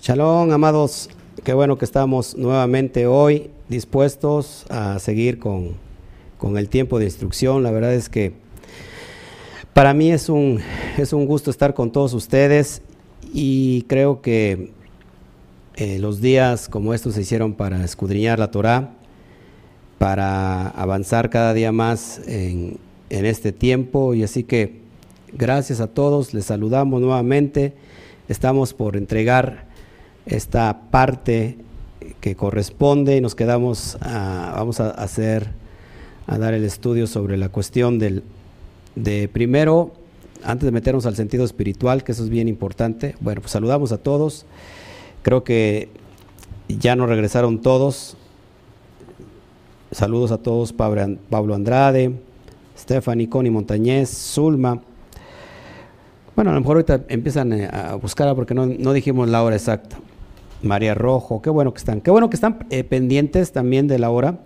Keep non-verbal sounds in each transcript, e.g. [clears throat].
Shalom, amados. Qué bueno que estamos nuevamente hoy dispuestos a seguir con, con, el tiempo de instrucción. La verdad es que para mí es un, es un gusto estar con todos ustedes y creo que eh, los días como estos se hicieron para escudriñar la Torah, para avanzar cada día más en, en este tiempo y así que gracias a todos, les saludamos nuevamente. Estamos por entregar esta parte que corresponde. Y nos quedamos, a, vamos a hacer, a dar el estudio sobre la cuestión del, de primero, antes de meternos al sentido espiritual, que eso es bien importante, bueno, pues saludamos a todos, creo que ya nos regresaron todos, saludos a todos, Pablo Andrade, Stephanie, Connie Montañez, Zulma, bueno, a lo mejor ahorita empiezan eh, a buscar porque no, no dijimos la hora exacta. María Rojo, qué bueno que están, qué bueno que están eh, pendientes también de la hora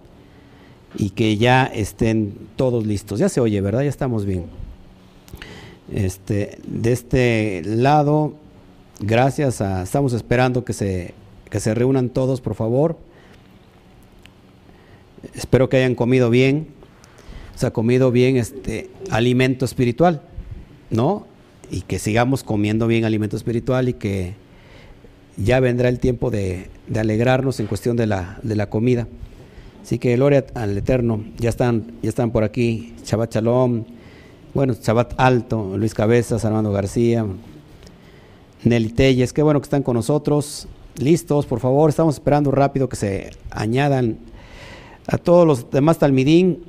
y que ya estén todos listos. Ya se oye, ¿verdad? Ya estamos bien. Este, de este lado, gracias a, estamos esperando que se, que se reúnan todos, por favor. Espero que hayan comido bien, o sea, comido bien este alimento espiritual, ¿no? Y que sigamos comiendo bien alimento espiritual y que ya vendrá el tiempo de, alegrarnos en cuestión de la, de la, comida. Así que gloria al Eterno. Ya están, ya están por aquí. Shabbat Shalom. Bueno, Shabbat Alto. Luis Cabezas, Armando García. Nelly Telles. Qué bueno que están con nosotros. Listos, por favor. Estamos esperando rápido que se añadan a todos los demás talmidín.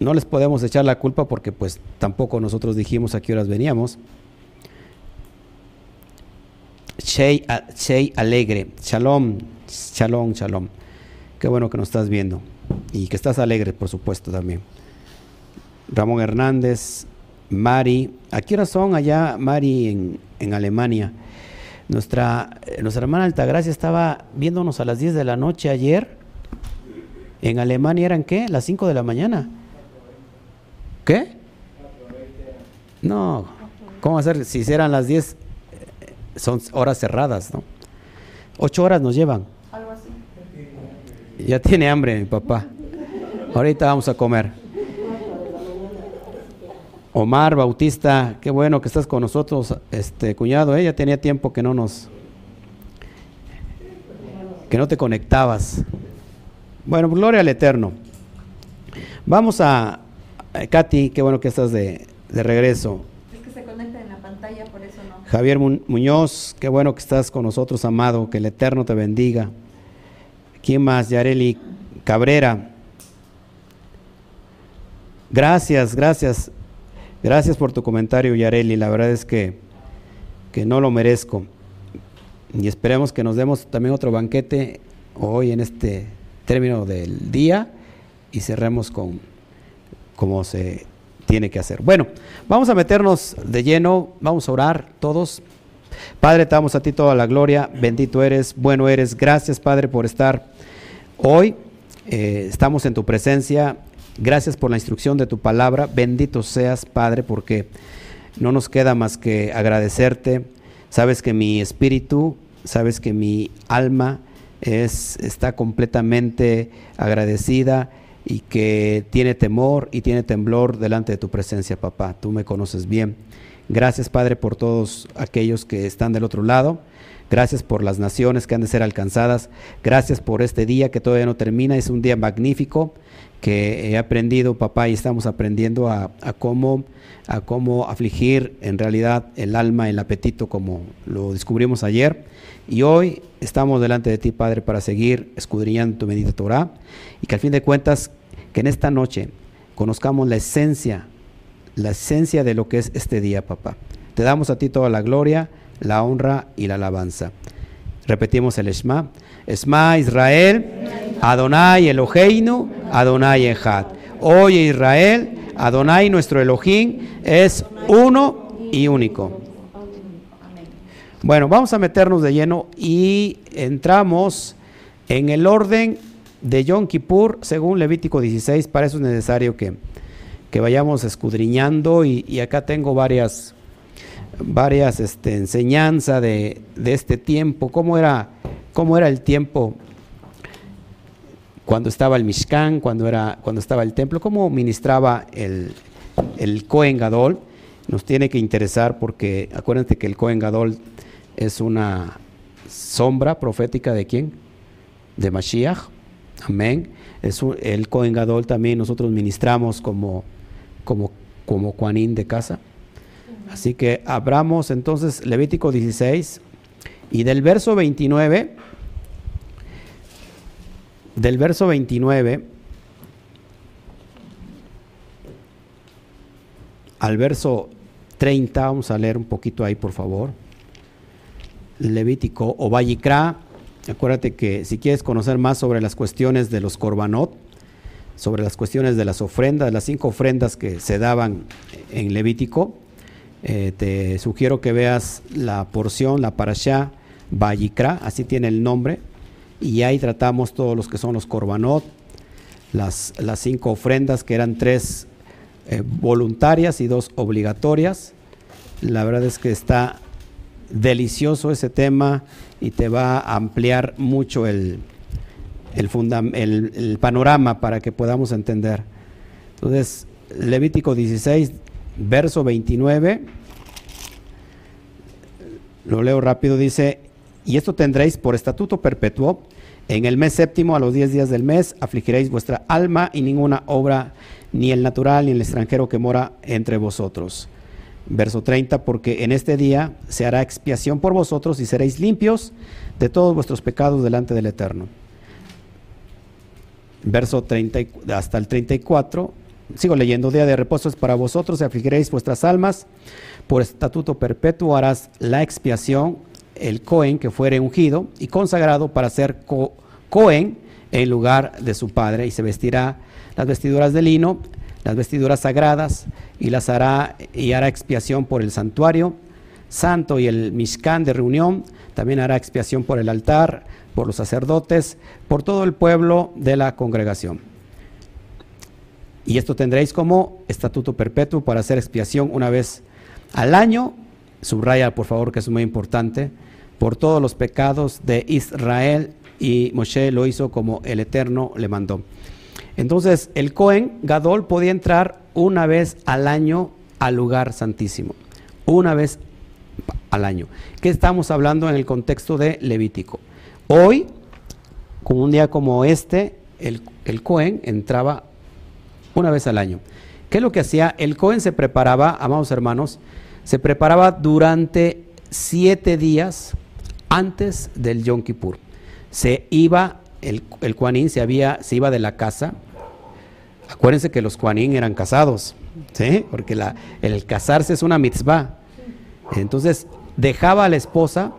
No les podemos echar la culpa porque pues tampoco nosotros dijimos a qué horas veníamos. Shey, Alegre, Shalom, Shalom, Shalom. Qué bueno que nos estás viendo y que estás alegre, por supuesto, también. Ramón Hernández, Mari, ¿a qué son allá, Mari, en, en Alemania? Nuestra, nuestra hermana Altagracia estaba viéndonos a las 10 de la noche ayer. En Alemania eran qué? Las 5 de la mañana. ¿Qué? No, ¿cómo hacer? Si eran las 10, son horas cerradas, ¿no? Ocho horas nos llevan. Algo así. Ya tiene hambre mi papá. Ahorita vamos a comer. Omar Bautista, qué bueno que estás con nosotros, este cuñado, ella ¿eh? tenía tiempo que no nos que no te conectabas. Bueno, gloria al Eterno. Vamos a, Katy, qué bueno que estás de, de regreso. Javier Muñoz, qué bueno que estás con nosotros, amado, que el Eterno te bendiga. ¿Quién más? Yareli Cabrera. Gracias, gracias. Gracias por tu comentario, Yareli. La verdad es que, que no lo merezco. Y esperemos que nos demos también otro banquete hoy en este término del día y cerremos con como se tiene que hacer. Bueno, vamos a meternos de lleno, vamos a orar todos. Padre, te damos a ti toda la gloria, bendito eres, bueno eres, gracias Padre por estar hoy, eh, estamos en tu presencia, gracias por la instrucción de tu palabra, bendito seas Padre porque no nos queda más que agradecerte, sabes que mi espíritu, sabes que mi alma es, está completamente agradecida y que tiene temor y tiene temblor delante de tu presencia, papá. Tú me conoces bien. Gracias, Padre, por todos aquellos que están del otro lado. Gracias por las naciones que han de ser alcanzadas. Gracias por este día que todavía no termina. Es un día magnífico que he aprendido, papá, y estamos aprendiendo a, cómo, a cómo afligir en realidad el alma, el apetito, como lo descubrimos ayer. Y hoy estamos delante de ti, Padre, para seguir escudriñando tu bendita Torah y que al fin de cuentas, que en esta noche conozcamos la esencia, la esencia de lo que es este día, papá. Te damos a ti toda la gloria, la honra y la alabanza. Repetimos el Esma. Esma Israel, Adonai Eloheinu, Adonai Echad. Oye Israel, Adonai nuestro Elohim es uno y único. Bueno, vamos a meternos de lleno y entramos en el orden de Yom Kippur según Levítico 16. Para eso es necesario que, que vayamos escudriñando y, acá tengo varias, varias este, enseñanzas de, de, este tiempo, cómo era, cómo era el tiempo cuando estaba el Mishkan, cuando, era, cuando estaba el templo, cómo ministraba el, el Kohen Gadol. Nos tiene que interesar porque acuérdense que el Kohen Gadol es una sombra profética de quién? De Mashiach. Amén. Es el Kohen Gadol también nosotros ministramos como, como, como Juanín de casa. Así que abramos entonces Levítico 16 y del verso 29, del verso 29 al verso 30, vamos a leer un poquito ahí por favor. Levítico o Vallicra, acuérdate que si quieres conocer más sobre las cuestiones de los corbanot, sobre las cuestiones de las ofrendas, las cinco ofrendas que se daban en Levítico, eh, te sugiero que veas la porción, la parashá Vallicra, así tiene el nombre, y ahí tratamos todos los que son los corbanot, las, las cinco ofrendas que eran tres eh, voluntarias y dos obligatorias. La verdad es que está delicioso ese tema y te va a ampliar mucho el, el, panorama para que podamos entender. Entonces, Levítico 16, verso 29, lo leo rápido, dice, y esto tendréis por estatuto perpetuo, en el mes séptimo, a los diez días del mes, afligiréis vuestra alma y ninguna obra, ni el natural ni el extranjero que mora entre vosotros. Verso 30, porque en este día se hará expiación por vosotros y seréis limpios de todos vuestros pecados delante del Eterno. Verso 30 hasta el 34, sigo leyendo, día de reposo es para vosotros, y afligiréis vuestras almas, por estatuto perpetuo harás la expiación, el Cohen que fuere ungido y consagrado para ser Cohen en lugar de su padre, y se vestirá las vestiduras de lino, las vestiduras sagradas, y las hará y hará expiación por el santuario santo y el Mishkan de reunión, también hará expiación por el altar, por los sacerdotes, por todo el pueblo de la congregación. Y esto tendréis como estatuto perpetuo para hacer expiación una vez al año, subraya por favor que es muy importante, por todos los pecados de Israel y Moshe lo hizo como el Eterno le mandó. Entonces, el Cohen Gadol podía entrar una vez al año al lugar santísimo. Una vez al año. ¿Qué estamos hablando en el contexto de Levítico? Hoy, como un día como este, el, el Cohen entraba una vez al año. ¿Qué es lo que hacía? El Cohen se preparaba, amados hermanos, se preparaba durante siete días antes del Yom Kippur. Se iba el, el se, había, se iba de la casa. Acuérdense que los Kuanín eran casados, ¿sí? porque el casarse es una mitzvah. Entonces dejaba a la esposa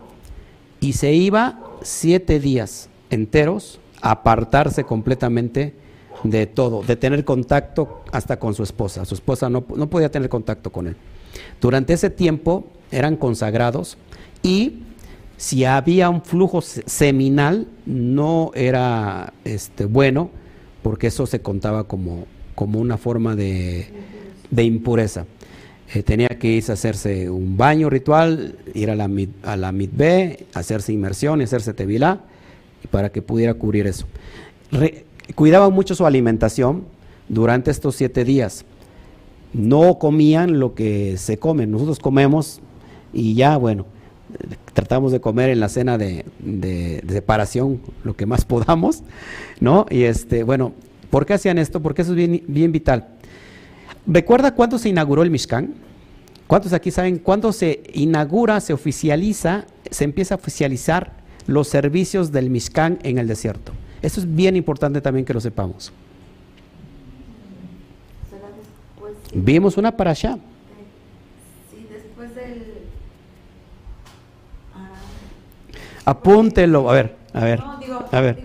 y se iba siete días enteros a apartarse completamente de todo, de tener contacto hasta con su esposa. Su esposa no, no podía tener contacto con él. Durante ese tiempo eran consagrados y si había un flujo seminal, no era este, bueno, porque eso se contaba como, como una forma de, impureza. Eh, tenía que irse a hacerse un baño ritual, ir a la, a la mitbe, hacerse inmersión, hacerse tevilá, para que pudiera cubrir eso. cuidaba mucho su alimentación durante estos siete días. No comían lo que se come, nosotros comemos y ya, bueno, tratamos de comer en la cena de, separación lo que más [laughs] podamos, ¿no? Y este, bueno, ¿por qué hacían esto? Porque eso es bien, bien vital. ¿Recuerda cuándo se inauguró el Mishkan? ¿Cuántos aquí saben cuándo se inaugura, se oficializa, se empieza a oficializar los servicios del Mishkan en el desierto? Eso es bien importante también que lo sepamos. Vimos una para allá. Apúntelo, a ver, a ver. a ver.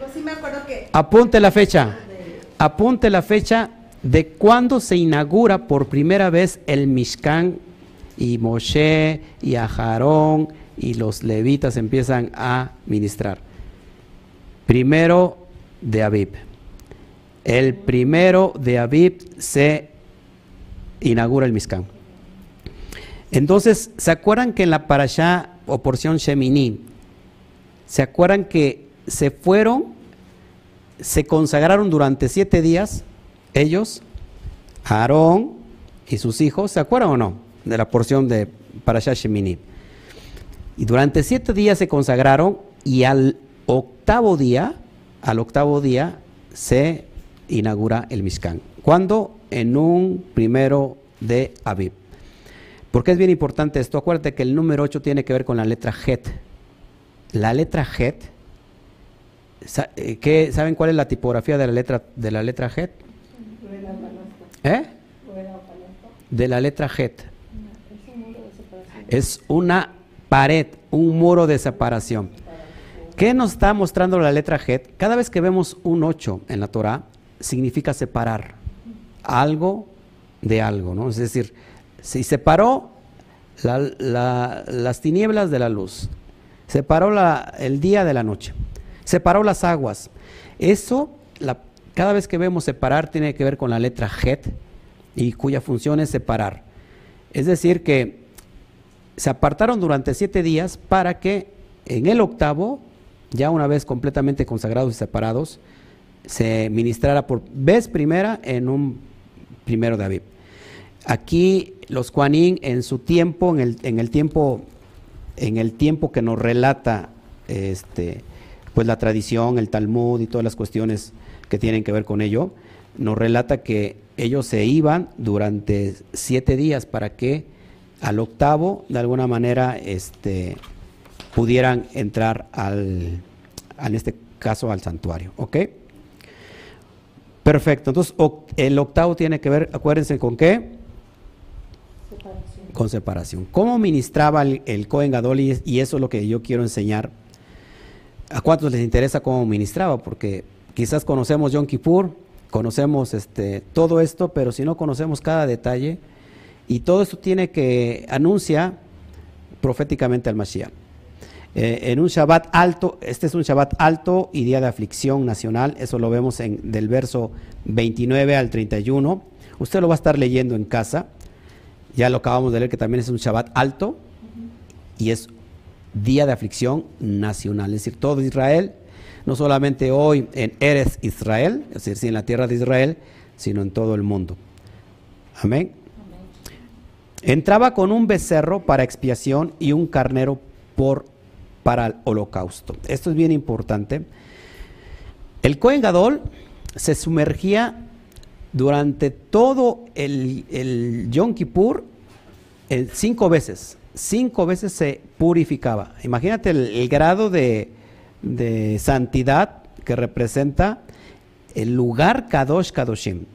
Apunte la fecha. Apunte la fecha de cuándo se inaugura por primera vez el Mishkan y Moshe y Aharón y los levitas empiezan a ministrar. Primero de Abib. El primero de Abib se inaugura el Mishkan. Entonces, ¿se acuerdan que en la parashá o porción Shemini, ¿se acuerdan que se fueron, se consagraron durante siete días ellos, Aarón y sus hijos, ¿se acuerdan o no? De la porción de parashá Shemini. Y durante siete días se consagraron y al octavo día, al octavo día se inaugura el Mishkan. ¿Cuándo? En un primero de Aviv. ¿Por qué es bien importante esto? Acuérdate que el número 8 tiene que ver con la letra Het. La letra Het, eh, ¿saben cuál es la tipografía de la letra, de la letra Het? ¿Eh? De la letra Het. Es una pared, un muro de separación. ¿Qué nos está mostrando la letra Het? Cada vez que vemos un 8 en la Torah, significa separar algo de algo, ¿no? Es decir, si separó las tinieblas de la luz, separó el día de la noche, separó las aguas. Eso, cada vez que vemos separar, tiene que ver con la letra Het y cuya función es separar. Es decir, que se apartaron durante siete días para que en el octavo, ya una vez completamente consagrados y separados, se ministrara por vez primera en un primero de Aviv. Aquí los Kuanin en su tiempo, en el, en el tiempo, en el tiempo que nos relata este, pues la tradición, el Talmud y todas las cuestiones que tienen que ver con ello, nos relata que ellos se iban durante siete días para que al octavo, de alguna manera, este, pudieran entrar al, en este caso, al santuario. ¿Ok? Perfecto. Entonces, el octavo tiene que ver, acuérdense, ¿con qué? Con separación. ¿Cómo ministraba el, el Cohen Gadol? Y, eso es lo que yo quiero enseñar. ¿A cuántos les interesa cómo ministraba? Porque quizás conocemos Yom Kippur, conocemos este, todo esto, pero si no conocemos cada detalle, y todo esto tiene que anuncia proféticamente al Mashiach. Eh, en un Shabbat alto, este es un Shabbat alto y día de aflicción nacional, eso lo vemos en, del verso 29 al 31. Usted lo va a estar leyendo en casa, ya lo acabamos de leer que también es un Shabbat alto y es día de aflicción nacional, es decir, todo Israel, no solamente hoy en Eres Israel, es decir, en la tierra de Israel, sino en todo el mundo. Amén. Entraba con un becerro para expiación y un carnero por para el holocausto. Esto es bien importante. El Cohen Gadol se sumergía durante todo el, el Yom Kippur cinco veces. Cinco veces se purificaba. Imagínate el, grado de, santidad que representa el lugar Kadosh Kadoshim.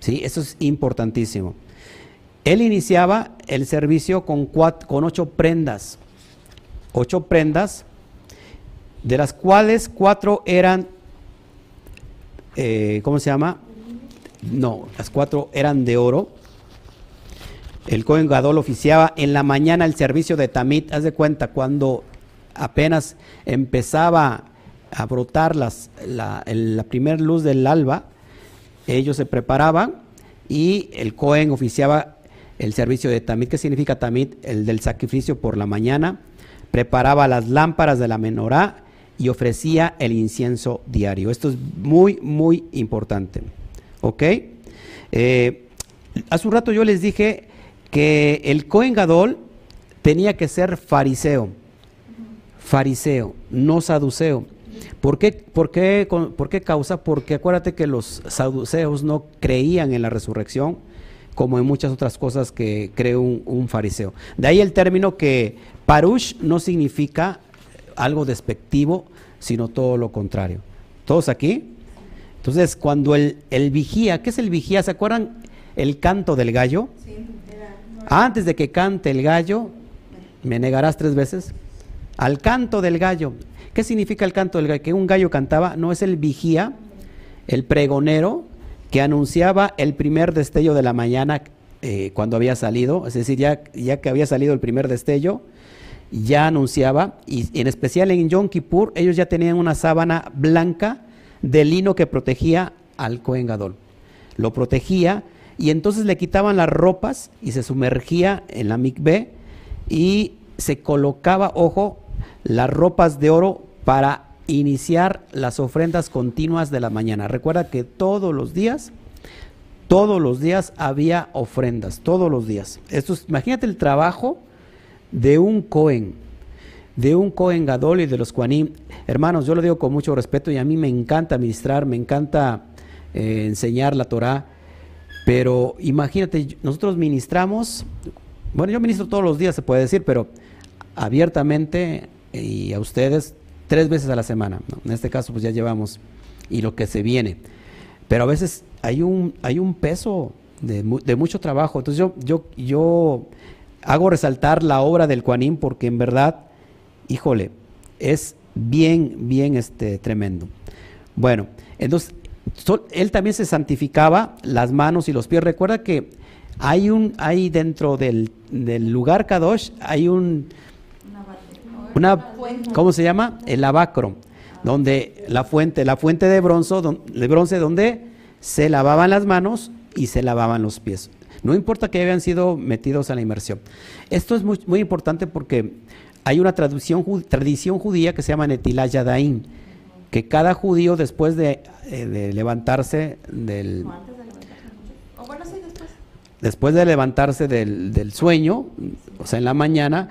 ¿Sí? Eso es importantísimo. Él iniciaba el servicio con, con ocho prendas ocho prendas, de las cuales cuatro eran, eh, ¿cómo se llama? No, las cuatro eran de oro. El Cohen Gadol oficiaba en la mañana el servicio de Tamit. Haz de cuenta, cuando apenas empezaba a brotar la, la primera luz del alba, ellos se preparaban y el Cohen oficiaba el servicio de Tamit. ¿Qué significa Tamit? El del sacrificio por la mañana preparaba las lámparas de la menorá y ofrecía el incienso diario. Esto es muy, muy importante. ¿Ok? Eh, hace un rato yo les dije que el Cohen Gadol tenía que ser fariseo. Fariseo, no saduceo. ¿Por qué, por, qué, ¿Por qué causa? Porque acuérdate que los saduceos no creían en la resurrección como en muchas otras cosas que cree un, fariseo. De ahí el término que parush no significa algo despectivo, sino todo lo contrario. ¿Todos aquí? Entonces, cuando el, el vigía, ¿qué es el vigía? ¿Se acuerdan el canto del gallo? Antes de que cante el gallo, ¿me negarás tres veces? Al canto del gallo. ¿Qué significa el canto del gallo? Que un gallo cantaba, no es el vigía, el pregonero, que anunciaba el primer destello de la mañana eh, cuando había salido, es decir, ya, ya que había salido el primer destello, ya anunciaba, y en especial en Yom Kippur, ellos ya tenían una sábana blanca de lino que protegía al Cohen Gadol. Lo protegía y entonces le quitaban las ropas y se sumergía en la mikveh y se colocaba, ojo, las ropas de oro para iniciar las ofrendas continuas de la mañana. Recuerda que todos los días, todos los días había ofrendas, todos los días. Esto imagínate el trabajo de un Cohen, de un Cohen Gadol y de los Kuanim. Hermanos, yo lo digo con mucho respeto y a mí me encanta ministrar, me encanta eh, enseñar la Torah, pero imagínate, nosotros ministramos, bueno, yo ministro todos los días, se puede decir, pero abiertamente y a ustedes tres veces a la semana. En este caso, pues ya llevamos y lo que se viene. Pero a veces hay un, hay un peso de, de mucho trabajo. Entonces yo, yo, yo hago resaltar la obra del Kuanim porque en verdad, híjole, es bien, bien este, tremendo. Bueno, entonces él también se santificaba las manos y los pies. Recuerda que hay un, hay dentro del, del lugar Kadosh, hay un, una, ¿cómo se llama? El lavacro, donde la fuente, la fuente de bronce, de bronce donde se lavaban las manos y se lavaban los pies. No importa que hayan sido metidos a la inmersión. Esto es muy, muy importante porque hay una tradición, tradición judía que se llama Netilah Yadaim, que cada judío después de, eh, levantarse del... Después de levantarse del, del, sueño, o sea, en la mañana,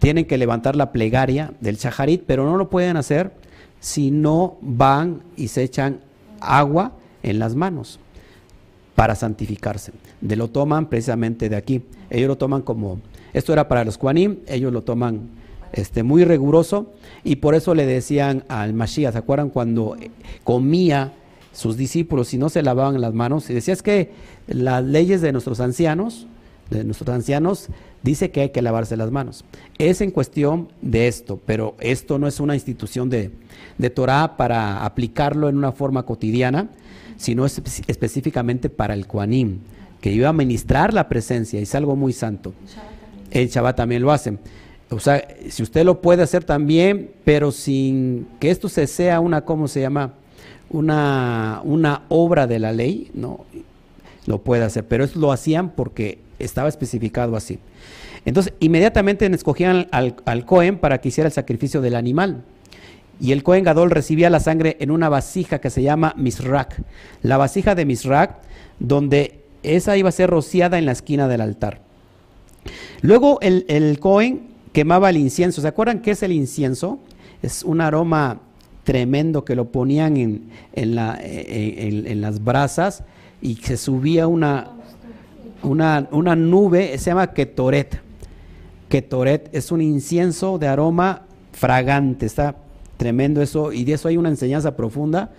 tienen que levantar la plegaria del shaharit, pero no lo pueden hacer si no van y se echan agua en las manos para santificarse. De lo toman precisamente de aquí. Ellos lo toman como, esto era para los Kuanim, ellos lo toman este, muy riguroso y por eso le decían al Mashiach, ¿se acuerdan cuando comía sus discípulos y no se lavaban las manos? Y decía es que las leyes de nuestros ancianos, de nuestros ancianos, dice que hay que lavarse las manos. Es en cuestión de esto, pero esto no es una institución de, de Torah para aplicarlo en una forma cotidiana, sino es específicamente para el Kuanim, que iba a ministrar la presencia, y es algo muy santo. El Shabbat también lo hace. O sea, si usted lo puede hacer también, pero sin que esto se sea una, ¿cómo se llama? Una, una obra de la ley, no, lo puede hacer. Pero eso lo hacían porque estaba especificado así. Entonces, inmediatamente escogían al, al Cohen para que hiciera el sacrificio del animal. Y el Cohen Gadol recibía la sangre en una vasija que se llama Misrak. La vasija de Misrak, donde esa iba a ser rociada en la esquina del altar. Luego el, el Cohen quemaba el incienso. ¿Se acuerdan qué es el incienso? Es un aroma tremendo que lo ponían en, en, la, en las brasas y se subía una, una, una nube, se llama ketoret. Ketoret es un incienso de aroma fragante, está tremendo eso, y de eso hay una enseñanza profunda.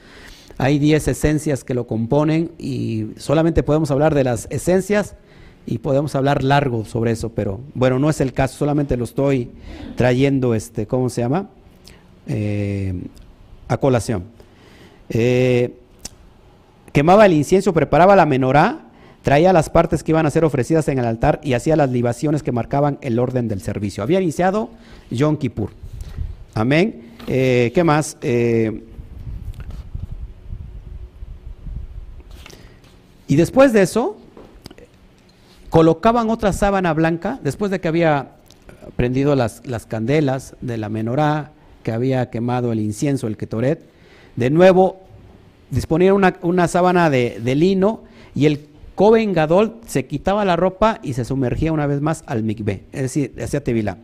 Hay 10 esencias que lo componen y solamente podemos hablar de las esencias y podemos hablar largo sobre eso, pero bueno, no es el caso, solamente lo estoy trayendo, este, ¿cómo se llama? Eh, a colación. Eh, quemaba el incienso, preparaba la menorá traía las partes que iban a ser ofrecidas en el altar y hacía las libaciones que marcaban el orden del servicio. Había iniciado Yom Kippur. Amén. Eh, ¿Qué más? Y después de eso, colocaban otra sábana blanca, después de que había prendido las, las candelas de la menorá, que había quemado el incienso, el ketoret, de nuevo disponían una, una sábana de, de lino y el Coven Gadol se quitaba la ropa y se sumergía una vez más al mikveh, es decir, hacia Tevilá,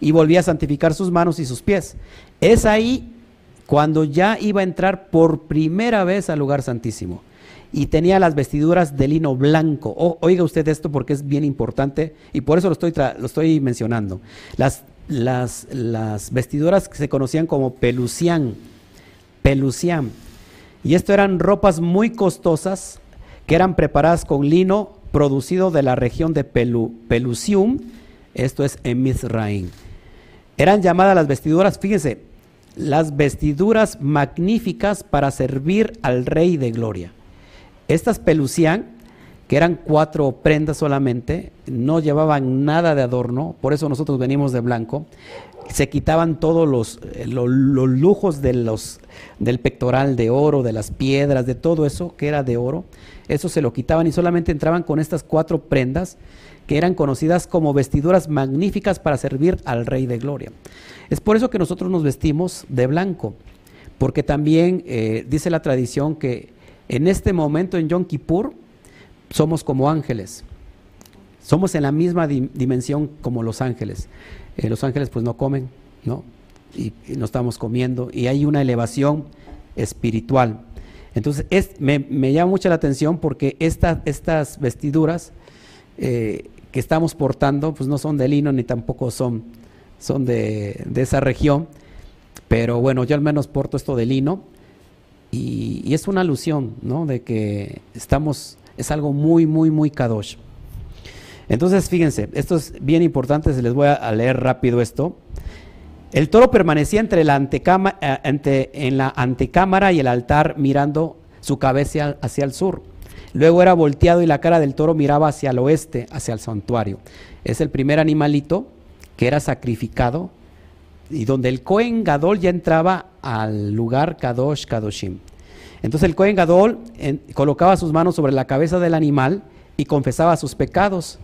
y volvía a santificar sus manos y sus pies. Es ahí cuando ya iba a entrar por primera vez al lugar santísimo y tenía las vestiduras de lino blanco. oiga usted esto porque es bien importante y por eso lo estoy, lo estoy mencionando. Las, vestiduras que se conocían como pelucián, pelucián. Y esto eran ropas muy costosas que eran preparadas con lino producido de la región de Pelusium, esto es en Mizraim. Eran llamadas las vestiduras, fíjense, las vestiduras magníficas para servir al Rey de Gloria. Estas Pelusian que eran cuatro prendas solamente, no llevaban nada de adorno, por eso nosotros venimos de blanco, se quitaban todos los, eh, los, lujos de los, del pectoral de oro, de las piedras, de todo eso que era de oro, eso se lo quitaban y solamente entraban con estas cuatro prendas que eran conocidas como vestiduras magníficas para servir al Rey de Gloria. Es por eso que nosotros nos vestimos de blanco, porque también eh, dice la tradición que en este momento en Yom Kippur, somos como ángeles. Somos en la misma dimensión como los ángeles. Eh, los ángeles pues no comen, ¿no? Y, no estamos comiendo. Y hay una elevación espiritual. Entonces es, me, llama mucho la atención porque estas vestiduras eh, que estamos portando pues no son de lino ni tampoco son, son de, de, esa región. Pero bueno, yo al menos porto esto de lino. Y, es una alusión, ¿no? De que estamos es algo muy, muy, muy kadosh. Entonces, fíjense, esto es bien importante, se les voy a leer rápido esto. El toro permanecía entre la eh, en la antecámara y el altar mirando su cabeza hacia el sur. Luego era volteado y la cara del toro miraba hacia el oeste, hacia el santuario. Es el primer animalito que era sacrificado y donde el Cohen Gadol ya entraba al lugar Kadosh Kadoshim. Entonces el Cohen Gadol colocaba sus manos sobre la cabeza del animal y confesaba sus pecados,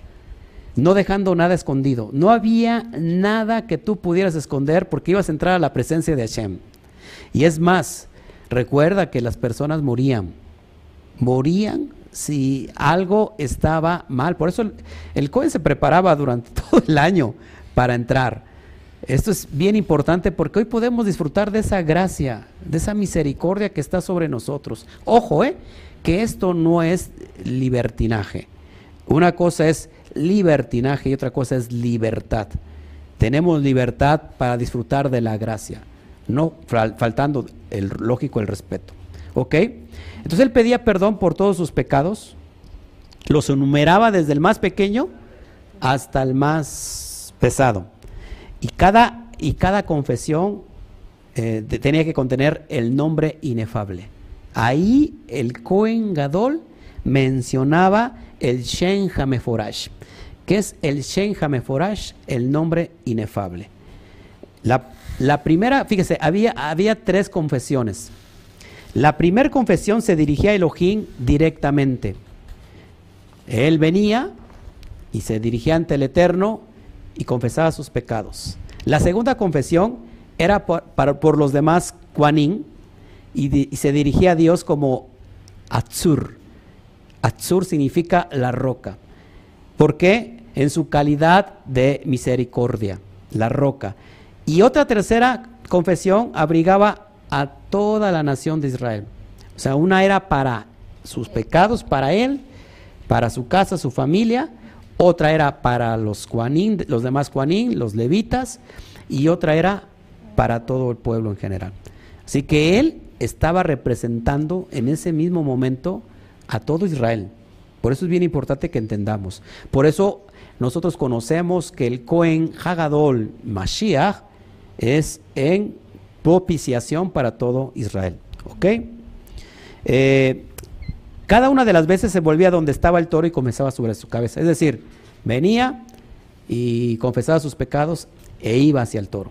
no dejando nada escondido. No había nada que tú pudieras esconder porque ibas a entrar a la presencia de Hashem. Y es más, recuerda que las personas morían. Morían si algo estaba mal. Por eso el, el Cohen se preparaba durante [laughs] todo el año para entrar. Esto es bien importante porque hoy podemos disfrutar de esa gracia, de esa misericordia que está sobre nosotros. Ojo, ¿eh? que esto no es libertinaje. Una cosa es libertinaje y otra cosa es libertad. Tenemos libertad para disfrutar de la gracia, no faltando el lógico el respeto. ¿Ok? Entonces él pedía perdón por todos sus pecados, los enumeraba desde el más pequeño hasta el más pesado. Y cada, y cada confesión eh, tenía que contener el nombre inefable. Ahí el Cohen Gadol mencionaba el Shen Hameforash. que es el Shen Hameforash? El nombre inefable. La, primera, fíjese, había, había tres confesiones. La primera confesión se dirigía a Elohim directamente. Él venía y se dirigía ante el Eterno y confesaba sus pecados. La segunda confesión era por, los demás Kuanin y, se dirigía a Dios como Atzur. Atzur significa la roca. ¿Por qué? En su calidad de misericordia, la roca. Y otra tercera confesión abrigaba a toda la nación de Israel. O sea, una era para sus pecados, para él, para su casa, su familia, otra era para los los demás Juanín, los levitas, y otra era para todo el pueblo en general. Así que él estaba representando en ese mismo momento a todo Israel. Por eso es bien importante que entendamos. Por eso nosotros conocemos que el Cohen Hagadol Mashiach es en propiciación para todo Israel. ¿Ok? Eh, cada una de las veces se volvía donde estaba el toro y comenzaba sobre su cabeza. Es decir, venía y confesaba sus pecados e iba hacia el toro.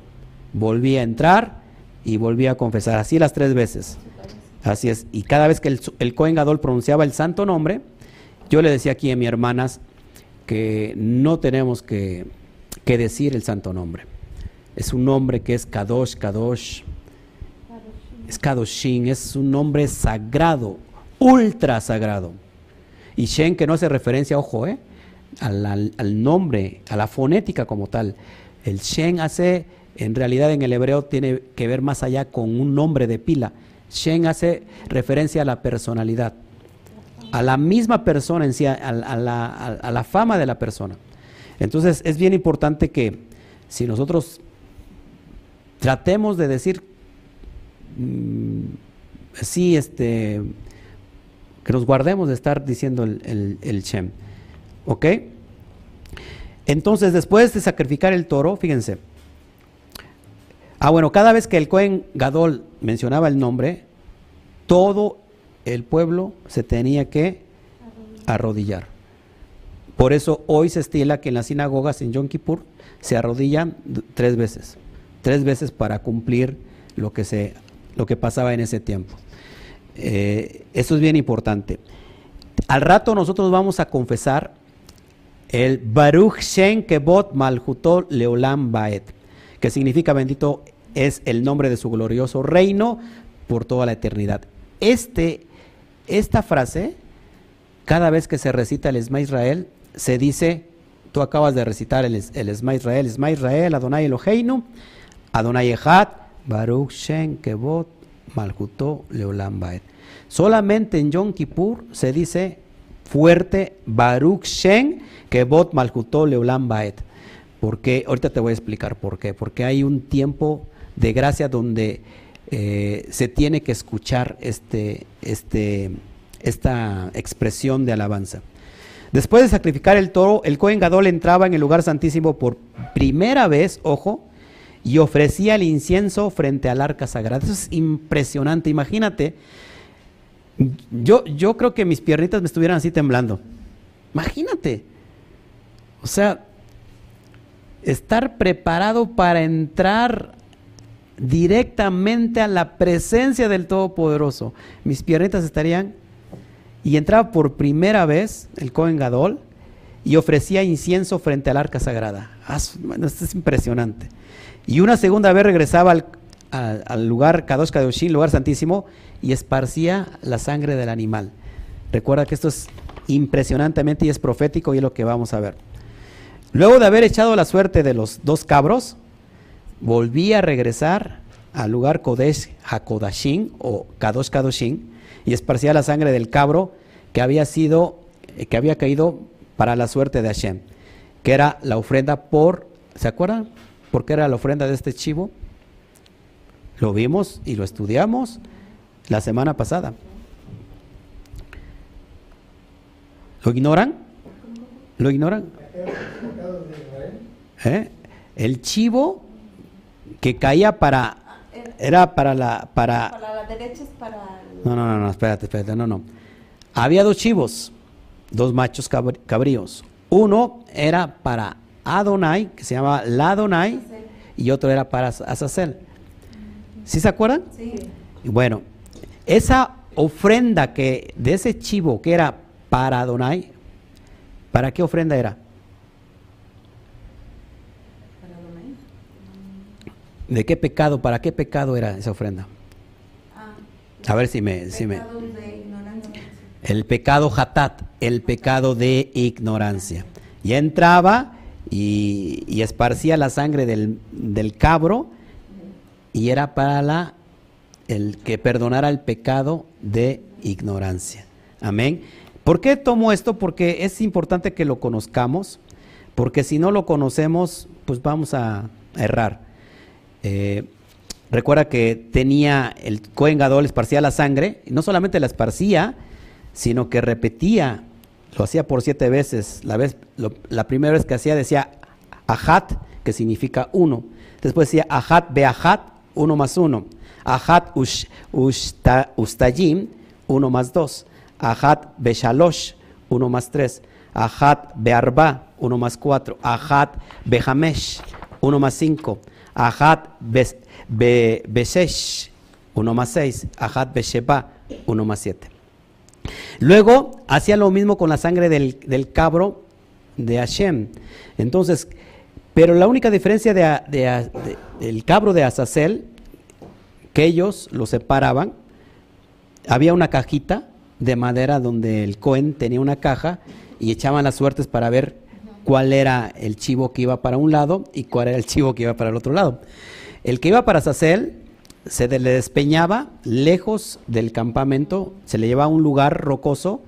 Volvía a entrar y volvía a confesar. Así las tres veces. Así es. Y cada vez que el, el Cohen Gadol pronunciaba el santo nombre, yo le decía aquí a mis hermanas que no tenemos que, que decir el santo nombre. Es un nombre que es Kadosh, Kadosh. Es Kadoshin, es un nombre sagrado, ultra sagrado. Y Shen que no hace referencia, ojo, ¿eh? al, nombre, a la fonética como tal. El Shen hace, en realidad en el hebreo tiene que ver más allá con un nombre de pila. Shen hace referencia a la personalidad, a la misma persona en sí, a, la, a la fama de la persona. Entonces es bien importante que si nosotros tratemos de decir mm, sí, este, que nos guardemos de estar diciendo el, el, Shem. ¿Ok? Entonces, después de sacrificar el toro, fíjense. Ah, bueno, cada vez que el Cohen Gadol mencionaba el nombre, todo el pueblo se tenía que arrodillar. Por eso hoy se estila que en las sinagogas en Yom Kippur se arrodillan tres veces, tres veces para cumplir lo que, se, lo que pasaba en ese tiempo. Eh, eso es bien importante. Al rato nosotros vamos a confesar el Baruch Shen Kebot Malhutol Leolam Baet, que significa bendito es el nombre de su glorioso reino por toda la eternidad. Este, esta frase, cada vez que se recita el Esma Israel, se dice, tú acabas de recitar el, el Esma Israel, Esma Israel, Adonai Eloheinu, Adonai Echad, Baruch Shen Kebot Malhutol Leolam Baet. Solamente en Yom Kippur se dice fuerte Baruch Shen Kebot Malhutol Leolam Baet. Porque, ahorita te voy a explicar por qué. Porque hay un tiempo de gracia donde eh, se tiene que escuchar este, este, esta expresión de alabanza. Después de sacrificar el toro, el Cohen Gadol entraba en el lugar santísimo por primera vez, ojo, y ofrecía el incienso frente al arca sagrada. Eso es impresionante. Imagínate, yo, yo creo que mis piernitas me estuvieran así temblando. Imagínate. O sea, estar preparado para entrar directamente a la presencia del Todopoderoso. Mis piernitas estarían y entraba por primera vez el Cohen Gadol y ofrecía incienso frente al arca sagrada. Ah, esto es impresionante. Y una segunda vez regresaba al, lugar Kadosh Kadoshin, lugar santísimo, y esparcía la sangre del animal. Recuerda que esto es impresionantemente y es profético y es lo que vamos a ver. Luego de haber echado la suerte de los dos cabros, volvía a regresar al lugar Kodesh Hakodashin o Kadosh Kadoshin y esparcía la sangre del cabro que había sido, eh, que había caído para la suerte de Hashem, que era la ofrenda por, ¿se acuerdan? ¿Por qué era la ofrenda de este chivo? Lo vimos y lo estudiamos la semana pasada. ¿Lo ignoran? ¿Lo ignoran? ¿Eh? El chivo que caía para era para la para, para la derecha es para no no no no espérate espérate no no había dos chivos dos machos cabríos uno era para Adonai que se llama la Adonai y otro era para Azazel ¿sí se acuerdan? sí bueno esa ofrenda que de ese chivo que era para Adonai ¿para qué ofrenda era? ¿De qué pecado, para qué pecado era esa ofrenda? ah, A ver si me... Si me el pecado hatat, el pecado de ignorancia. Y entraba y, esparcía la sangre del, del cabro y era para la, el que perdonara el pecado de ignorancia. Amén. ¿Por qué tomo esto? Porque es importante que lo conozcamos, porque si no lo conocemos, pues vamos a errar. Eh, recuerda que tenía el Cohen Gadol esparcía la sangre, y no solamente la esparcía, sino que repetía, lo hacía por siete veces. La, vez, lo- la primera vez que hacía decía Ahat, que significa uno. Después decía Ahat Beahat, uno más uno. Ahat ush, uno más dos. Ahat Beshalosh, uno más tres. Ahat Bearba, uno más cuatro. Ahat Behamesh, uno más cinco. Ahat Bes- Be- Beshesh, uno más seis. Ahat Besheba, uno más siete. Luego hacía lo mismo con la sangre del, cabro de Hashem. Entonces, pero la única diferencia de, de- de- del cabro de Azazel, que ellos lo separaban, había una cajita de madera donde el Cohen tenía una caja y echaban las suertes para ver cuál era el chivo que iba para un lado y cuál era el chivo que iba para el otro lado. El que iba para Azazel se le despeñaba lejos del campamento, se le llevaba a un lugar rocoso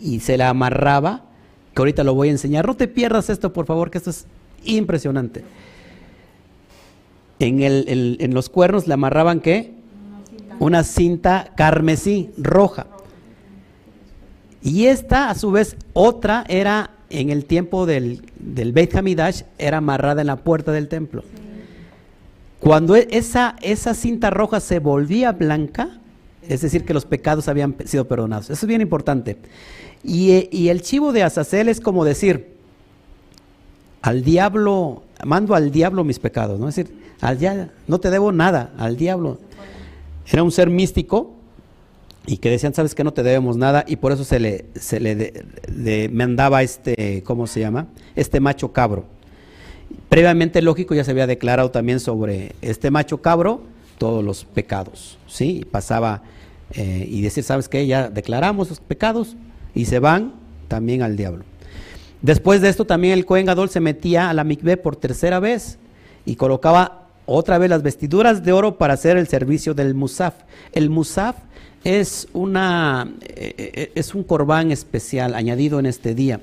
y se la amarraba, que ahorita lo voy a enseñar. No te pierdas esto, por favor, que esto es impresionante. En, el- en los cuernos le amarraban qué? Una cinta carmesí roja. Y esta, a su vez, otra era en el tiempo del, del Beit Hamidash, era amarrada en la puerta del templo. Cuando e- esa, esa cinta roja se volvía blanca, es decir, que los pecados habían sido perdonados. Eso es bien importante. Y, eh, y el chivo de Azazel es como decir, al diablo, mando al diablo mis pecados, ¿no? Es decir, al ya, no te debo nada, al diablo. Era un ser místico y que decían, sabes que no te debemos nada y por eso se le, se le mandaba este, ¿cómo se llama? Este macho cabro. Previamente, lógico, ya se había declarado también sobre este macho cabro todos los pecados, ¿sí? Y pasaba eh, y decir, ¿sabes qué? Ya declaramos los pecados y se van también al diablo. Después de esto también el Cohen Gadol se metía a la mikveh por tercera vez y colocaba otra vez las vestiduras de oro para hacer el servicio del musaf. El musaf es una eh, eh, es un corbán especial añadido en este día.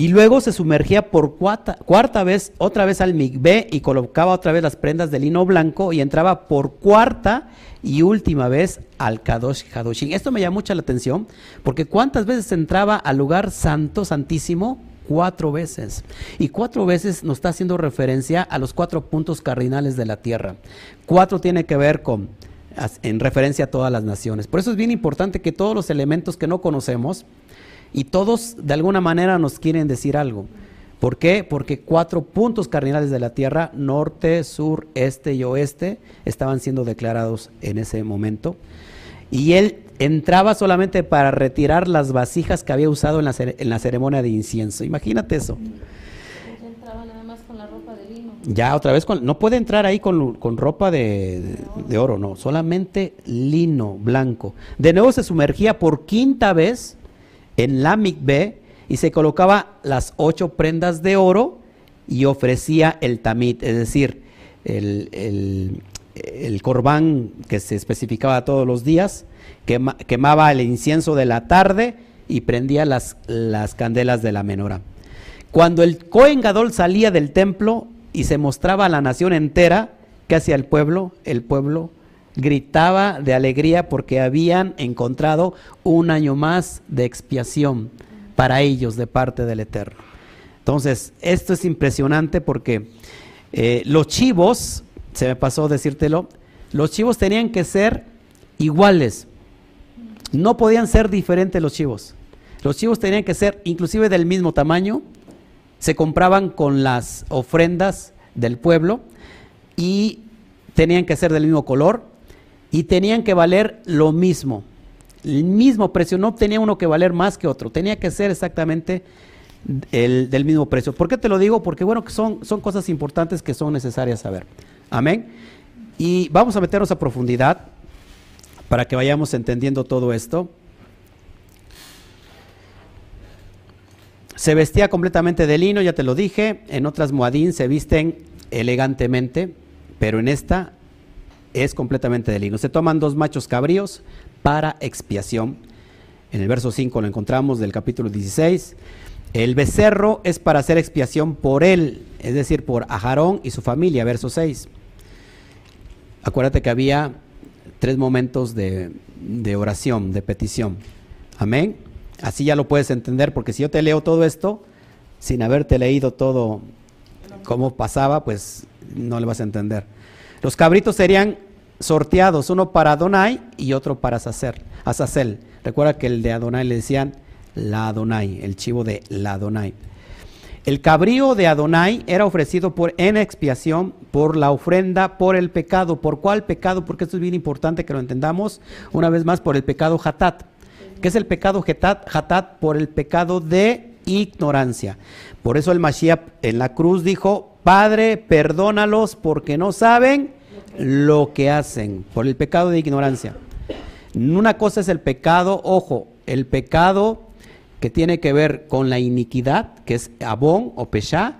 Y luego se sumergía por cuarta, cuarta vez, otra vez al mikveh y colocaba otra vez las prendas de lino blanco y entraba por cuarta y última vez al Kadosh Hadoshin. Esto me llama mucho la atención porque cuántas veces entraba al lugar santo, santísimo, cuatro veces. Y cuatro veces nos está haciendo referencia a los cuatro puntos cardinales de la tierra. Cuatro tiene que ver con en referencia a todas las naciones. Por eso es bien importante que todos los elementos que no conocemos y todos de alguna manera nos quieren decir algo. ¿Por qué? Porque cuatro puntos cardinales de la tierra, norte, sur, este y oeste, estaban siendo declarados en ese momento. Y él entraba solamente para retirar las vasijas que había usado en la, en la ceremonia de incienso. Imagínate eso. Entraba nada más con la ropa de lino. Ya otra vez, con- no puede entrar ahí con, con ropa de oro, no, solamente lino blanco. De nuevo se sumergía por quinta vez en la mikveh y se colocaba las ocho prendas de oro y ofrecía el tamit, es decir, el, el, corbán que se especificaba todos los días, quema- quemaba el incienso de la tarde y prendía las, las candelas de la menora. Cuando el Cohen Gadol salía del templo y se mostraba a la nación entera, ¿qué hacía el pueblo? El pueblo gritaba de alegría porque habían encontrado un año más de expiación para ellos de parte del Eterno. Entonces, esto es impresionante porque eh, los chivos, se me pasó decírtelo, los chivos tenían que ser iguales, no podían ser diferentes los chivos. Los chivos tenían que ser inclusive del mismo tamaño, se compraban con las ofrendas del pueblo y tenían que ser del mismo color y tenían que valer lo mismo, el mismo precio, no tenía uno que valer más que otro, tenía que ser exactamente el, del mismo precio. ¿Por qué te lo digo? Porque bueno, son, son cosas importantes que son necesarias saber. Amén. Y vamos a meternos a profundidad para que vayamos entendiendo todo esto. Se vestía completamente de lino, ya te lo dije. En otras moadín se visten elegantemente, pero en esta es completamente de. Se toman dos machos cabríos para expiación. En el verso 5 lo encontramos del capítulo 16. El becerro es para hacer expiación por él, es decir, por Ajarón y su familia, verso 6. Acuérdate que había tres momentos de, de oración, de petición. Amén. Así ya lo puedes entender, porque si yo te leo todo esto, sin haberte leído todo cómo pasaba, pues no le vas a entender. Los cabritos serían sorteados, uno para Adonai y otro para Azazel. Recuerda que el de Adonai le decían la Adonai, el chivo de la Adonai. El cabrío de Adonai era ofrecido por, en expiación por la ofrenda por el pecado. ¿Por cuál pecado? Porque esto es bien importante que lo entendamos una vez más por el pecado hatat. ¿Qué es el pecado hatat? Hatat por el pecado de ignorancia. Por eso el Mashiach en la cruz dijo, Padre, perdónalos porque no saben lo que hacen, por el pecado de ignorancia. Una cosa es el pecado, ojo, el pecado que tiene que ver con la iniquidad, que es abón o peshá,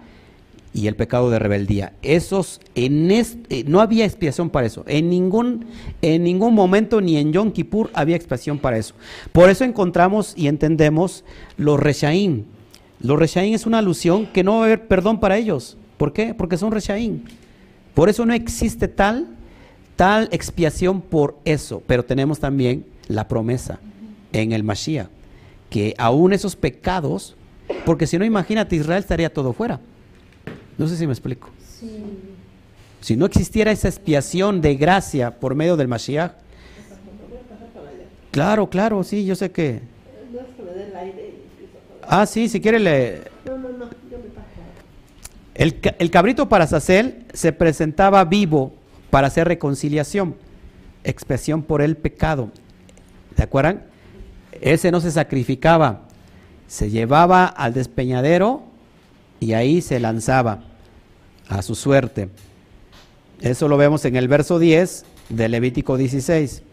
y el pecado de rebeldía. Esos, en este, no había expiación para eso. En ningún, en ningún momento, ni en Yom Kippur, había expiación para eso. Por eso encontramos y entendemos los reshaim. Los reshaim es una alusión que no va a haber perdón para ellos. ¿Por qué? Porque son reshaim. Por eso no existe tal, tal expiación por eso. Pero tenemos también la promesa en el Mashiach, que aún esos pecados, porque si no, imagínate, Israel estaría todo fuera. No sé si me explico. Sí. Si no existiera esa expiación de gracia por medio del Mashiach, Claro, claro, sí, yo sé que... No es que me dé el aire y empiezo a hablar. Ah, sí, si quiere le... No, no, no, yo me paso. El, el cabrito para Sacel se presentaba vivo para hacer reconciliación, expiación por el pecado. ¿Se acuerdan? Ese no se sacrificaba, se llevaba al despeñadero y ahí se lanzaba a su suerte. Eso lo vemos en el verso 10 de Levítico 16.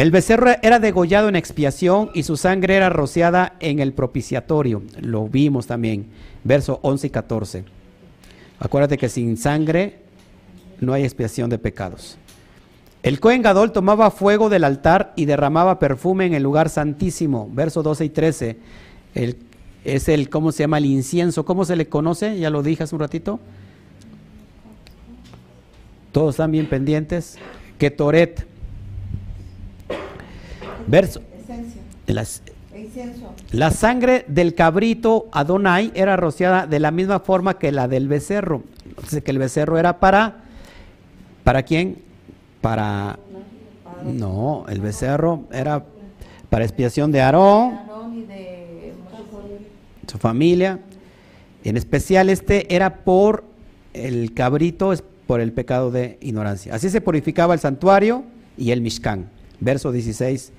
El becerro era degollado en expiación y su sangre era rociada en el propiciatorio. Lo vimos también, verso 11 y 14. Acuérdate que sin sangre no hay expiación de pecados. El Cohen Gadol tomaba fuego del altar y derramaba perfume en el lugar santísimo. Verso 12 y 13. El- es el, ¿cómo se llama? El incienso. ¿Cómo se le conoce? Ya lo dije hace un ratito. Todos están bien pendientes. Ketoret. Verso. Las, la sangre del cabrito Adonai era rociada de la misma forma que la del becerro. Entonces que el becerro era para ¿para quién? Para no, el becerro era para expiación de Aarón, su familia. En especial este era por el cabrito, es por el pecado de ignorancia. Así se purificaba el santuario y el Mishkan. Verso 16.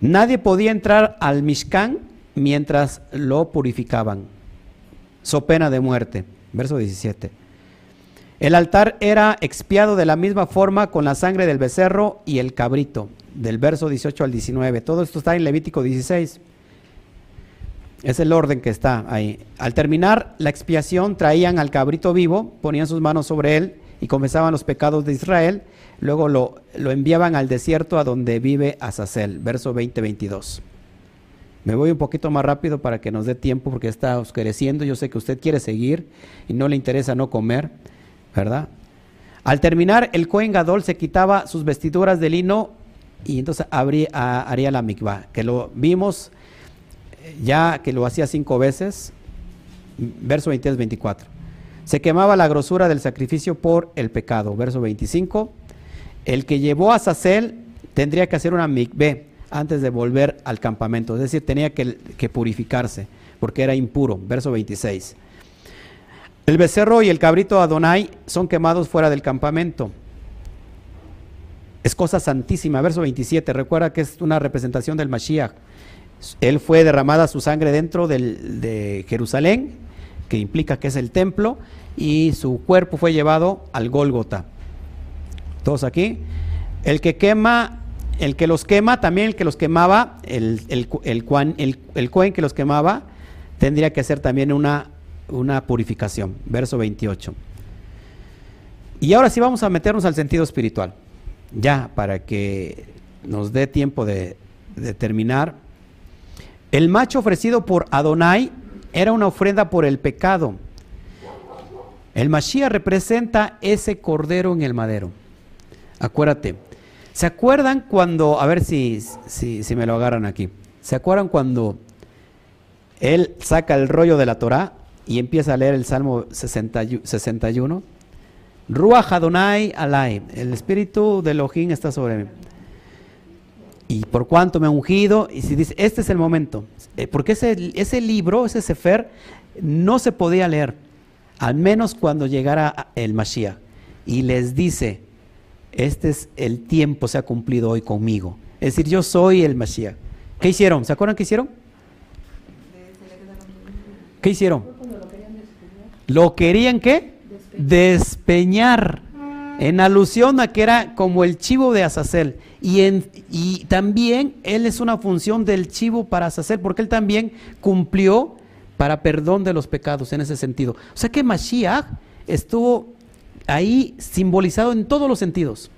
Nadie podía entrar al Mishkan mientras lo purificaban. So pena de muerte. Verso 17. El altar era expiado de la misma forma con la sangre del becerro y el cabrito. Del verso 18 al 19. Todo esto está en Levítico 16. Es el orden que está ahí. Al terminar la expiación, traían al cabrito vivo, ponían sus manos sobre él y confesaban los pecados de Israel. Luego lo, lo enviaban al desierto a donde vive Azazel. Verso 20-22. Me voy un poquito más rápido para que nos dé tiempo porque está oscureciendo. Yo sé que usted quiere seguir y no le interesa no comer, ¿verdad? Al terminar, el Cohen Gadol se quitaba sus vestiduras de lino y entonces abría, haría la mikvah, que lo vimos eh, ya que lo hacía cinco veces, verso 23-24. Se quemaba la grosura del sacrificio por el pecado, verso 25. El que llevó a Sacel tendría que hacer una mikveh antes de volver al campamento, es decir, tenía que, purificarse porque era impuro, verso 26. El becerro y el cabrito Adonai son quemados fuera del campamento. Es cosa santísima, verso 27. Recuerda que es una representación del Mashiach. Él fue derramada su sangre dentro de Jerusalén, que implica que es el templo, y su cuerpo fue llevado al Gólgota. Todos aquí. El que quema, el que los quema, también el que los quemaba, el, el, el, cuan- el, el que los quemaba, tendría que hacer también una, una purificación. Verso 28. Y ahora sí vamos a meternos al sentido espiritual, ya para que nos dé tiempo de, de terminar. El macho ofrecido por Adonai era una ofrenda por el pecado. El Mashiach representa ese cordero en el madero. Acuérdate. ¿Se acuerdan cuando, a ver si, si, si me lo agarran aquí, ¿se acuerdan cuando él saca el rollo de la Torah y empieza a leer el Salmo 60 y- 61? Ruach Adonai Alai, el espíritu de Elohim está sobre mí. Y por cuanto me ha ungido, y si dice, este es el momento, Eh, porque ese, ese libro, ese Sefer, no se podía leer, al menos cuando llegara el Mashiach. Y les dice, este es el tiempo, se ha cumplido hoy conmigo. Es decir, yo soy el Mashiach. ¿Qué hicieron? ¿Se acuerdan qué hicieron? ¿Qué hicieron? ¿Lo querían qué? Despeñar. En alusión a que era como el chivo de Azazel. Y, también él es una función del chivo para Azazel, porque él también cumplió para perdón de los pecados en ese sentido. O sea que Mashiach estuvo ahí simbolizado en todos los sentidos.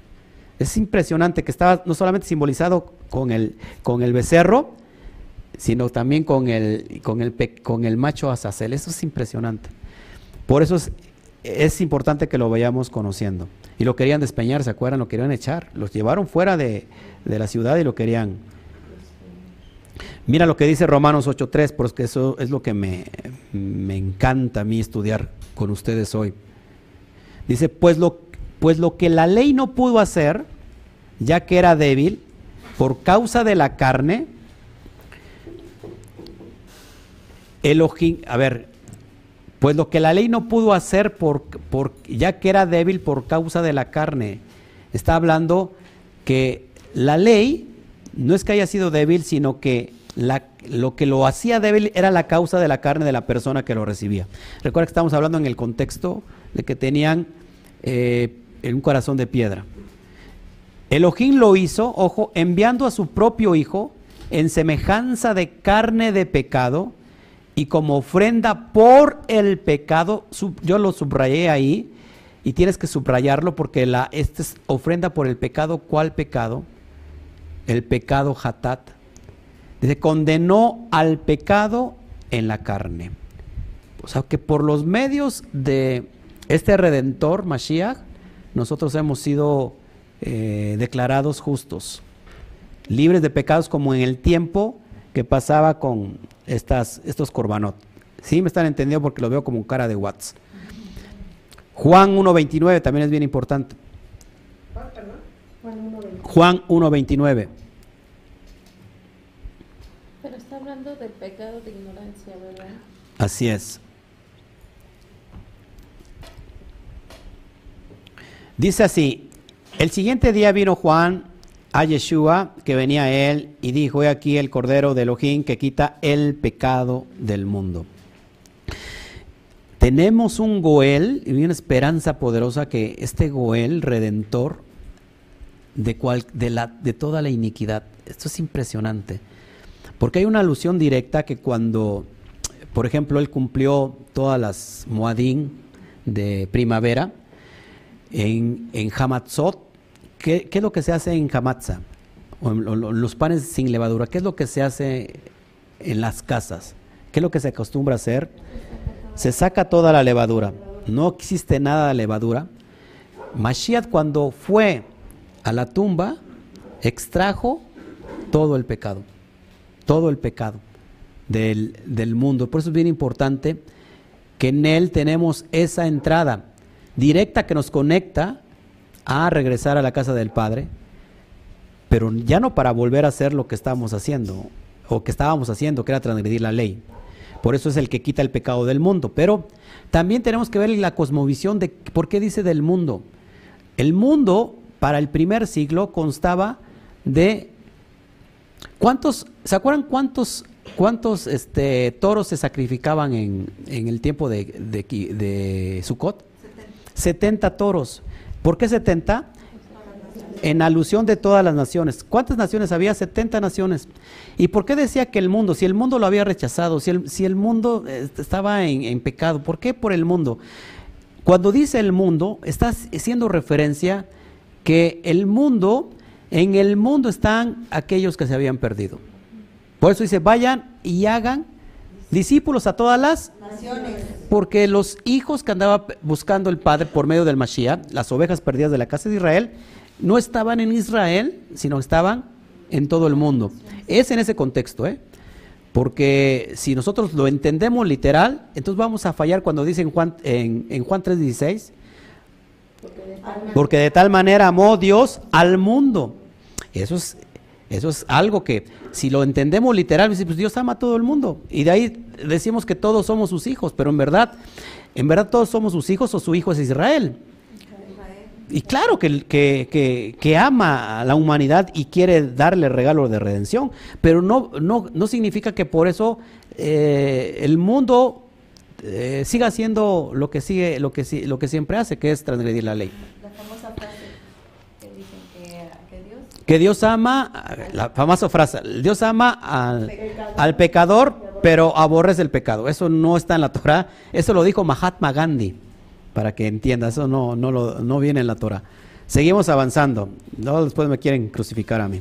Es impresionante que estaba no solamente simbolizado con el, con el becerro, sino también con el, con el, con el macho Azazel. Eso es impresionante. Por eso es, es importante que lo vayamos conociendo. Y lo querían despeñar, ¿se acuerdan? Lo querían echar. Los llevaron fuera de, de la ciudad y lo querían. Mira lo que dice Romanos 8.3, porque eso es lo que me, me encanta a mí estudiar con ustedes hoy. Dice, pues lo, pues lo que la ley no pudo hacer, ya que era débil, por causa de la carne, Elohim, a ver, pues lo que la ley no pudo hacer por, ya que era débil por causa de la carne. Está hablando que la ley no es que haya sido débil, sino que lo que lo hacía débil era la causa de la carne de la persona que lo recibía. Recuerda que estamos hablando en el contexto de que tenían eh, un corazón de piedra. Elohim lo hizo, ojo, enviando a su propio hijo en semejanza de carne de pecado y como ofrenda por el pecado, yo lo subrayé ahí y tienes que subrayarlo porque la, esta es ofrenda por el pecado, ¿cuál pecado? El pecado hatat. Dice, condenó al pecado en la carne. O sea que por los medios de este redentor, Mashiach, nosotros hemos sido eh, declarados justos, libres de pecados como en el tiempo que pasaba con estas, estos corbanot. Sí, me están entendiendo porque lo veo como cara de Watts. Juan 1.29 también es bien importante. Juan 1.29. Pero está hablando del pecado de ignorancia, ¿verdad? Así es. Dice así, el siguiente día vino Juan a Yeshua, que venía a él, y dijo, he aquí el Cordero de Elohim que quita el pecado del mundo. Tenemos un Goel y una esperanza poderosa que este Goel redentor de, cual, de, la, de toda la iniquidad, esto es impresionante, porque hay una alusión directa que cuando, por ejemplo, él cumplió todas las Moadín de primavera, en, en Hamatzot, ¿Qué, es lo que se hace en Hamatza? los panes sin levadura. ¿Qué es lo que se hace en las casas? ¿Qué es lo que se acostumbra a hacer? Se saca toda la levadura. No existe nada de levadura. Mashiach cuando fue a la tumba, extrajo todo el pecado. Todo el pecado del, del mundo. Por eso es bien importante que en él tenemos esa entrada directa que nos conecta a regresar a la casa del Padre, pero ya no para volver a hacer lo que estábamos haciendo, o que estábamos haciendo, que era transgredir la ley. Por eso es el que quita el pecado del mundo. Pero también tenemos que ver la cosmovisión de por qué dice del mundo. El mundo para el primer siglo constaba de cuántos, ¿se acuerdan cuántos, cuántos este, toros se sacrificaban en, el tiempo de, de, de Sukkot? 70 toros. ¿Por qué 70? En alusión de todas las naciones. ¿Cuántas naciones había? 70 naciones. ¿Y por qué decía que el mundo? Si el mundo lo había rechazado, si el, si el mundo eh, estaba en, pecado, ¿por qué por el mundo? Cuando dice el mundo, está haciendo referencia que el mundo, en el mundo están aquellos que se habían perdido. Por eso dice, vayan y hagan discípulos a todas las naciones. Porque los hijos que andaba buscando el Padre por medio del Mashiach, las ovejas perdidas de la casa de Israel, no estaban en Israel, sino estaban en todo el mundo. Es en ese contexto, ¿eh? Porque si nosotros lo entendemos literal, entonces vamos a fallar cuando dice en Juan, en, en Juan 3:16, porque de tal manera amó Dios al mundo. Eso es eso es algo que, si lo entendemos literal, pues Dios ama a todo el mundo. Y de ahí decimos que todos somos sus hijos, pero en verdad, en verdad todos somos sus hijos o su hijo es Israel. Y claro que, que, que, ama a la humanidad y quiere darle regalo de redención, pero no, no, no significa que por eso eh, el mundo eh, siga haciendo lo que sigue, lo que, lo que siempre hace, que es transgredir la ley. Que Dios ama, la famosa frase, Dios ama al, pecador, pero aborrece el pecado. Eso no está en la Torah, eso lo dijo Mahatma Gandhi, para que entienda, eso no, no, lo, no viene en la Torah. Seguimos avanzando, no después me quieren crucificar a mí.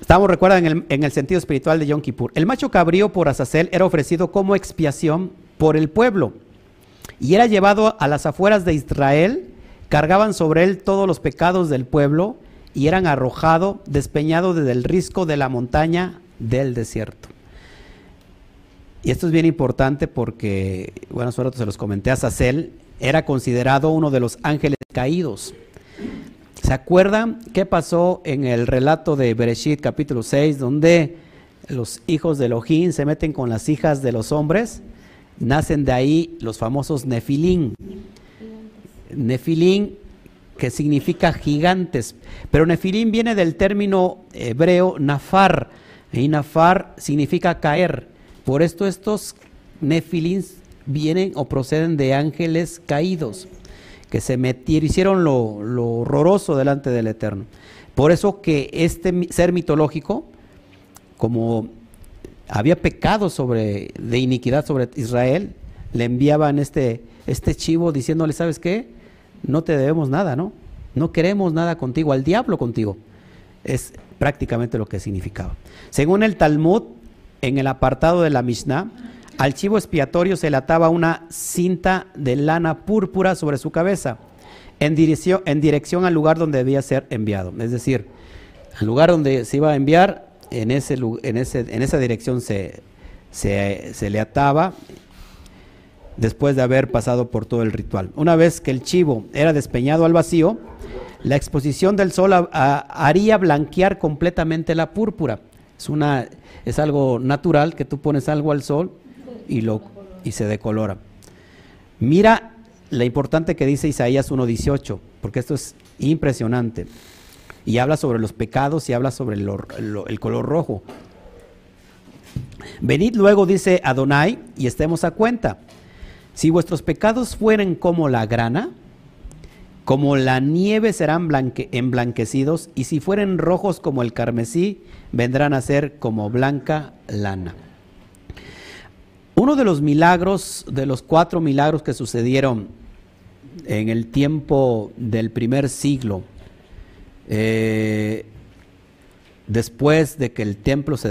Estamos, recuerdan, en el, en el sentido espiritual de Yom Kippur. El macho cabrío por Azazel era ofrecido como expiación por el pueblo y era llevado a las afueras de Israel, cargaban sobre él todos los pecados del pueblo y eran arrojados, despeñados desde el risco de la montaña del desierto. Y esto es bien importante porque, bueno, suerte se los comenté, Azazel era considerado uno de los ángeles caídos. ¿Se acuerdan qué pasó en el relato de Bereshit capítulo 6, donde los hijos de Elohim se meten con las hijas de los hombres? Nacen de ahí los famosos Nefilín. Nefilín que significa gigantes, pero Nefilín viene del término hebreo nafar, y nafar significa caer. Por esto estos Nefilín vienen o proceden de ángeles caídos que se metieron, hicieron lo, lo horroroso delante del Eterno. Por eso que este ser mitológico, como había pecado sobre, de iniquidad sobre Israel, le enviaban este, este chivo diciéndole, ¿sabes qué? No te debemos nada, ¿no? No queremos nada contigo, al diablo contigo. Es prácticamente lo que significaba. Según el Talmud, en el apartado de la Mishnah, al chivo expiatorio se le ataba una cinta de lana púrpura sobre su cabeza, en dirección, en dirección al lugar donde debía ser enviado. Es decir, al lugar donde se iba a enviar, en, ese, en, ese, en esa dirección se, se, se le ataba después de haber pasado por todo el ritual. Una vez que el chivo era despeñado al vacío, la exposición del sol haría blanquear completamente la púrpura. Es, una, es algo natural que tú pones algo al sol y, lo, y se decolora. Mira la importante que dice Isaías 1.18, porque esto es impresionante. Y habla sobre los pecados y habla sobre el color rojo. Venid luego, dice Adonai, y estemos a cuenta. Si vuestros pecados fueren como la grana, como la nieve serán blanque, emblanquecidos, y si fueren rojos como el carmesí, vendrán a ser como blanca lana. Uno de los milagros, de los cuatro milagros que sucedieron en el tiempo del primer siglo, eh, después de que el templo se,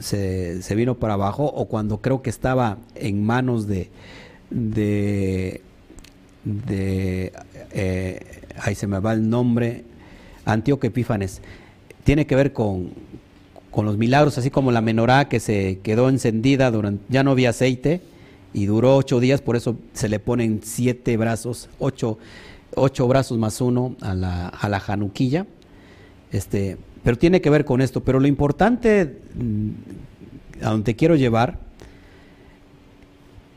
se, se, vino para abajo, o cuando creo que estaba en manos de, de, de eh, ahí se me va el nombre, Antíoco Epífanes, tiene que ver con, con los milagros, así como la menorá que se quedó encendida, durante, ya no había aceite y duró ocho días, por eso se le ponen siete brazos, ocho, ocho brazos más uno a la, a la januquilla. Este, pero tiene que ver con esto. Pero lo importante mm, a donde quiero llevar,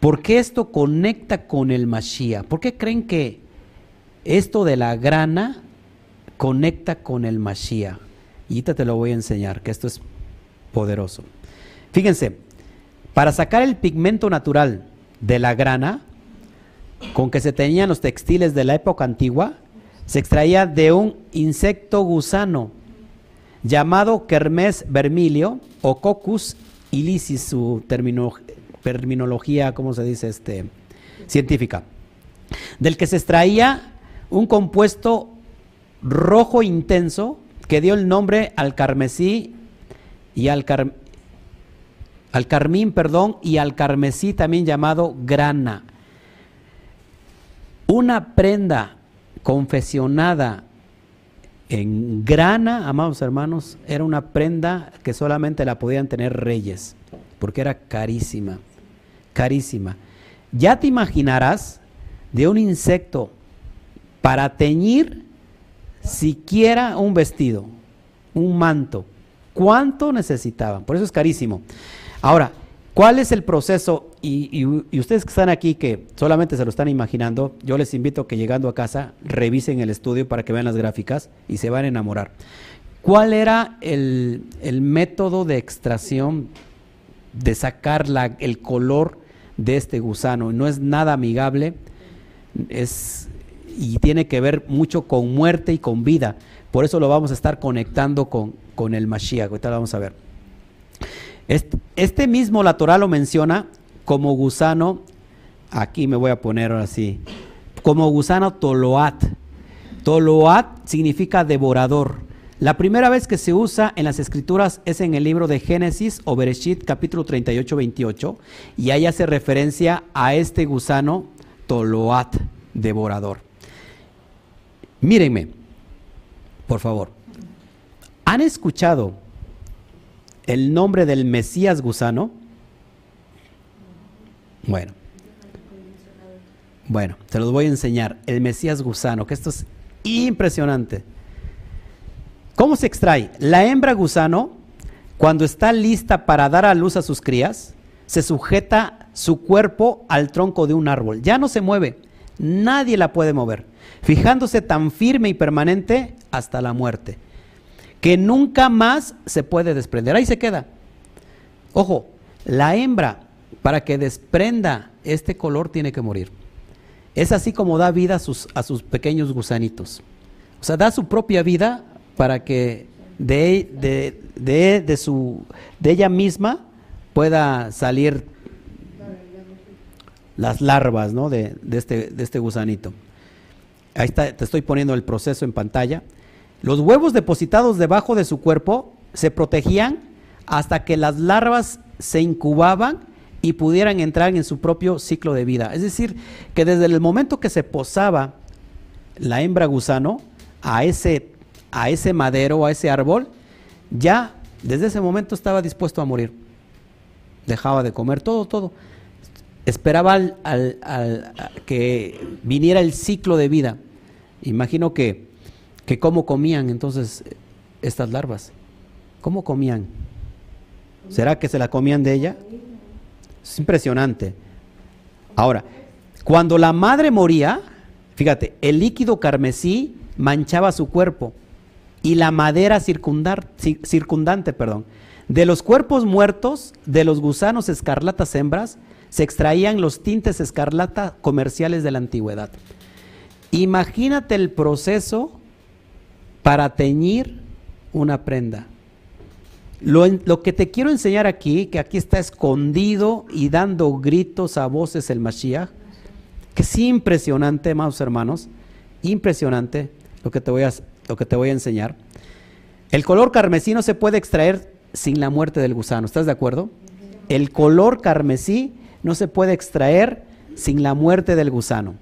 ¿por qué esto conecta con el Mashiach? ¿Por qué creen que esto de la grana conecta con el Mashiach? Y ahorita te lo voy a enseñar, que esto es poderoso. Fíjense, para sacar el pigmento natural de la grana, con que se tenían los textiles de la época antigua, se extraía de un insecto gusano llamado Kermes vermilio o Cocus ilicis, su terminología, ¿cómo se dice? Este, científica, del que se extraía un compuesto rojo intenso que dio el nombre al carmesí y al, al carmín, perdón, y al carmesí también llamado grana. Una prenda confesionada en grana, amados hermanos, era una prenda que solamente la podían tener reyes, porque era carísima, carísima. Ya te imaginarás de un insecto para teñir siquiera un vestido, un manto. ¿Cuánto necesitaban? Por eso es carísimo. Ahora, ¿cuál es el proceso? Y, ustedes que están aquí, que solamente se lo están imaginando, yo les invito que llegando a casa revisen el estudio para que vean las gráficas y se van a enamorar. ¿Cuál era el, el método de extracción, de sacar la, el color de este gusano? No es nada amigable, es y tiene que ver mucho con muerte y con vida. Por eso lo vamos a estar conectando con, con el Mashiach. Ahorita lo vamos a ver. Este, mismo la lo menciona como gusano, aquí me voy a poner así, como gusano toloat. Toloat significa devorador. La primera vez que se usa en las escrituras es en el libro de Génesis o capítulo 38, 28 y ahí hace referencia a este gusano toloat, devorador. Mírenme, por favor. ¿Han escuchado el nombre del Mesías gusano? Bueno. Bueno, te los voy a enseñar. El Mesías gusano, que esto es impresionante. ¿Cómo se extrae? La hembra gusano, cuando está lista para dar a luz a sus crías, se sujeta su cuerpo al tronco de un árbol. Ya no se mueve. Nadie la puede mover. Fijándose tan firme y permanente hasta la muerte. Que nunca más se puede desprender. Ahí se queda. Ojo, la hembra, para que desprenda este color, tiene que morir. Es así como da vida a sus, a sus pequeños gusanitos. O sea, da su propia vida para que de, de, de, de, su, de ella misma pueda salir las larvas ¿no? de, de, este, de este gusanito. Ahí está, te estoy poniendo el proceso en pantalla. Los huevos depositados debajo de su cuerpo se protegían hasta que las larvas se incubaban y pudieran entrar en su propio ciclo de vida. Es decir, que desde el momento que se posaba la hembra gusano a ese, a ese madero, a ese árbol, ya desde ese momento estaba dispuesto a morir. Dejaba de comer todo, todo. Esperaba al, al, que viniera el ciclo de vida. Imagino que, que cómo comían entonces estas larvas. ¿Cómo comían? ¿Será que se la comían de ella? Es impresionante. Ahora, cuando la madre moría, fíjate, el líquido carmesí manchaba su cuerpo y la madera circundante, perdón. De los cuerpos muertos de los gusanos escarlatas hembras se extraían los tintes escarlata comerciales de la antigüedad. Imagínate el proceso para teñir una prenda. Lo, que te quiero enseñar aquí, que aquí está escondido y dando gritos a voces el Mashiach, que es impresionante, amados hermanos, impresionante lo que te voy a, lo que te voy a enseñar. El color carmesí no se puede extraer sin la muerte del gusano, ¿estás de acuerdo? El color carmesí no se puede extraer sin la muerte del gusano.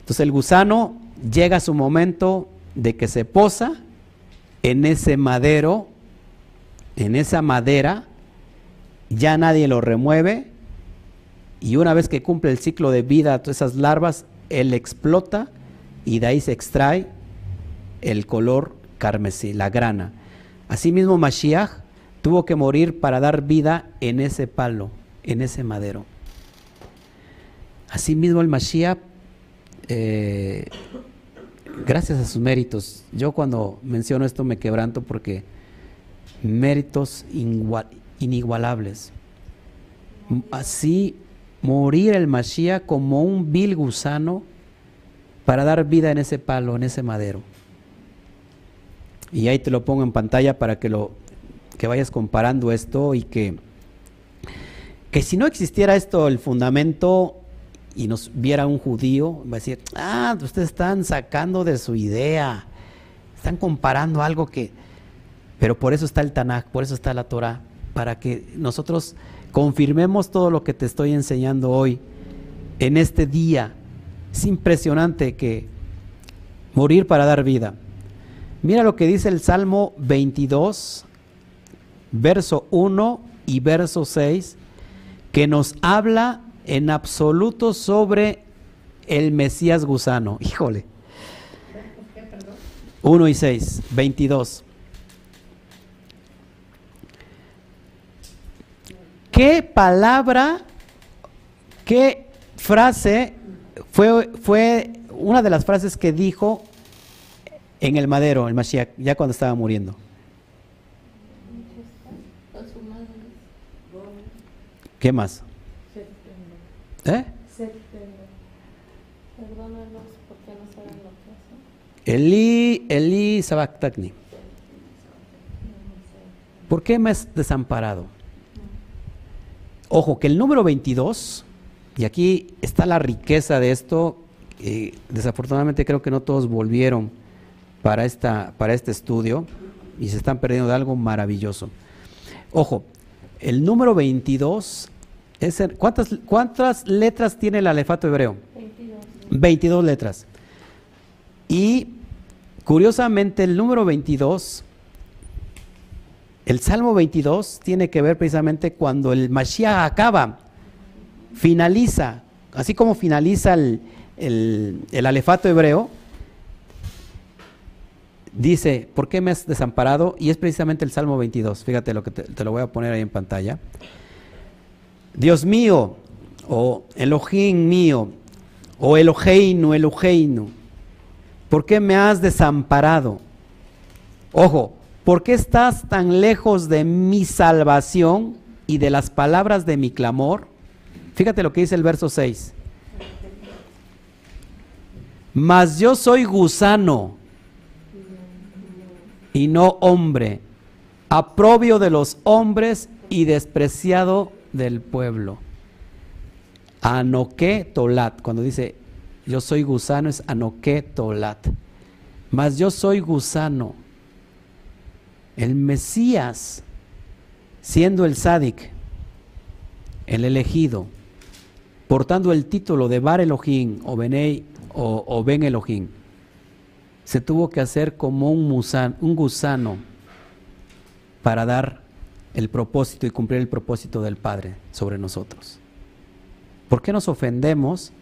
Entonces el gusano llega a su momento de que se posa en ese madero, en esa madera, ya nadie lo remueve y una vez que cumple el ciclo de vida todas esas larvas, él explota y de ahí se extrae el color carmesí, la grana. Asimismo Mashiach tuvo que morir para dar vida en ese palo, en ese madero. Asimismo el Mashiach eh, gracias a sus méritos. Yo cuando menciono esto me quebranto porque méritos inigualables. Así morir el Mashiach como un vil gusano para dar vida en ese palo, en ese madero. Y ahí te lo pongo en pantalla para que lo que vayas comparando esto y que que si no existiera esto el fundamento y nos viera un judío, va a decir, ah, ustedes están sacando de su idea, están comparando algo que... Pero por eso está el Tanakh, por eso está la Torah, para que nosotros confirmemos todo lo que te estoy enseñando hoy, en este día. Es impresionante que morir para dar vida. Mira lo que dice el Salmo 22, verso 1 y verso 6, que nos habla en absoluto sobre el Mesías gusano. Híjole. 1 y 6, 22. ¿Qué palabra, qué frase fue, fue una de las frases que dijo en el madero, el Mashiach, ya cuando estaba muriendo? ¿Qué más? ¿Eh? Perdónanos porque no saben lo que hacen. Eli, Eli Sabactagni. ¿Por qué me has desamparado? Ojo, que el número 22, y aquí está la riqueza de esto, eh, desafortunadamente creo que no todos volvieron para, esta, para este estudio y se están perdiendo de algo maravilloso. Ojo, el número 22 ¿cuántas, ¿Cuántas letras tiene el alefato hebreo? 22. 22 letras. Y curiosamente el número 22, el Salmo 22 tiene que ver precisamente cuando el Mashiach acaba, finaliza, así como finaliza el, el, alefato hebreo, dice, ¿por qué me has desamparado? Y es precisamente el Salmo 22. Fíjate lo que te, te lo voy a poner ahí en pantalla. Dios mío, o Elohim mío, o Eloheinu, Eloheinu, ¿por qué me has desamparado? Ojo, ¿por qué estás tan lejos de mi salvación y de las palabras de mi clamor? Fíjate lo que dice el verso 6. Mas yo soy gusano y no hombre, aprobio de los hombres y despreciado del pueblo. Anoque tolat, cuando dice yo soy gusano es anoque tolat. Mas yo soy gusano. El Mesías, siendo el sádic, el elegido, portando el título de Bar Elohim o, Benei, o, Ben Elohim, se tuvo que hacer como un, un gusano para dar el propósito y cumplir el propósito del Padre sobre nosotros. ¿Por qué nos ofendemos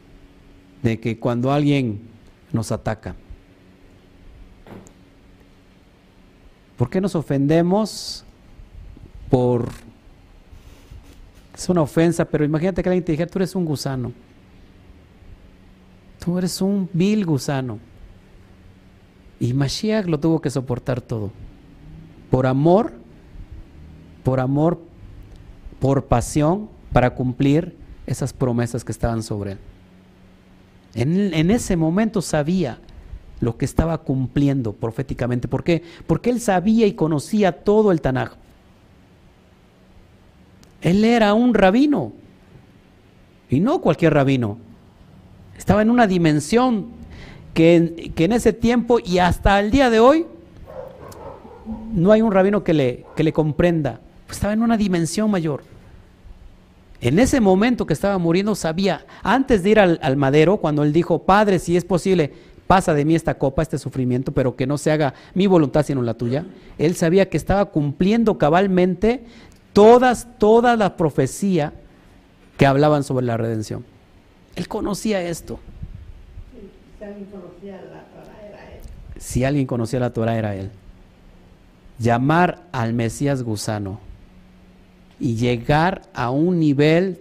de que cuando alguien nos ataca? ¿Por qué nos ofendemos por... Es una ofensa, pero imagínate que alguien te dijera, tú eres un gusano. Tú eres un vil gusano. Y Mashiach lo tuvo que soportar todo. Por amor, por amor, por pasión, para cumplir esas promesas que estaban sobre él. En, en, ese momento sabía lo que estaba cumpliendo proféticamente. ¿Por qué? Porque él sabía y conocía todo el Tanaj. Él era un rabino. Y no cualquier rabino. Estaba en una dimensión que, que en ese tiempo y hasta el día de hoy no hay un rabino que le, que le comprenda. Estaba en una dimensión mayor. En ese momento que estaba muriendo sabía, antes de ir al, al, madero, cuando él dijo, Padre, si es posible, pasa de mí esta copa, este sufrimiento, pero que no se haga mi voluntad sino la tuya, él sabía que estaba cumpliendo cabalmente todas, toda la profecía que hablaban sobre la redención. Él conocía esto. Si alguien conocía la Torah era él. Si alguien conocía la Torah era él. Llamar al Mesías gusano y llegar a un nivel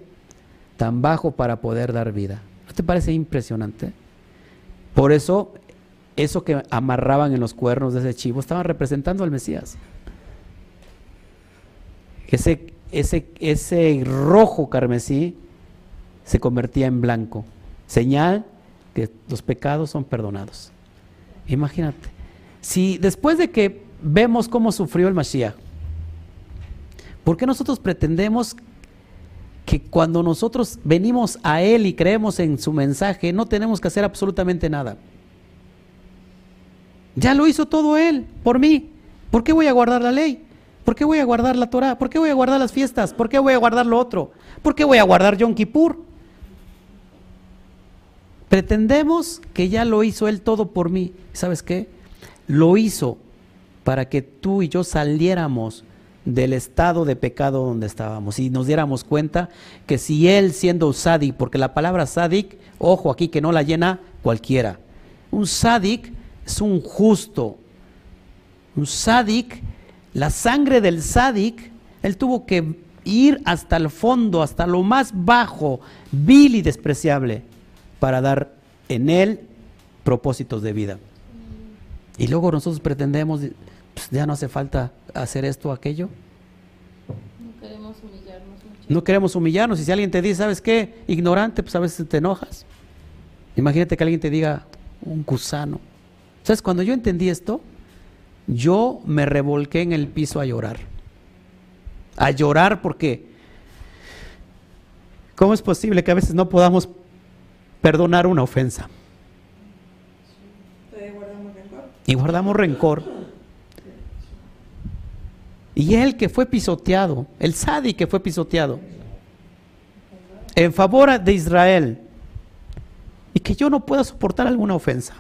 tan bajo para poder dar vida. ¿No te parece impresionante? Por eso, eso que amarraban en los cuernos de ese chivo estaban representando al Mesías. Ese, ese, ese rojo carmesí se convertía en blanco, señal que los pecados son perdonados. Imagínate, si después de que vemos cómo sufrió el Mashiach, ¿por qué nosotros pretendemos que cuando nosotros venimos a Él y creemos en su mensaje, no tenemos que hacer absolutamente nada? Ya lo hizo todo Él por mí. ¿Por qué voy a guardar la ley? ¿Por qué voy a guardar la Torah? ¿Por qué voy a guardar las fiestas? ¿Por qué voy a guardar lo otro? ¿Por qué voy a guardar Yom Kippur? Pretendemos que ya lo hizo Él todo por mí. ¿Sabes qué? Lo hizo para que tú y yo saliéramos del estado de pecado donde estábamos y nos diéramos cuenta que si Él siendo sádic, porque la palabra sádic, ojo aquí que no la llena cualquiera. Un sádic es un justo. Un sádic, la sangre del sádic, Él tuvo que ir hasta el fondo, hasta lo más bajo, vil y despreciable para dar en él propósitos de vida. Y luego nosotros pretendemos, pues ya no hace falta hacer esto o aquello. No queremos humillarnos mucho. No queremos humillarnos. Y si alguien te dice, ¿sabes qué? Ignorante, pues a veces te enojas. Imagínate que alguien te diga, un gusano. ¿Sabes? Cuando yo entendí esto, yo me revolqué en el piso a llorar. A llorar porque, ¿cómo es posible que a veces no podamos perdonar una ofensa. guardamos rencor. Y guardamos rencor. Y él que fue pisoteado, el Sadi que fue pisoteado, en favor de Israel, y que yo no pueda soportar alguna ofensa.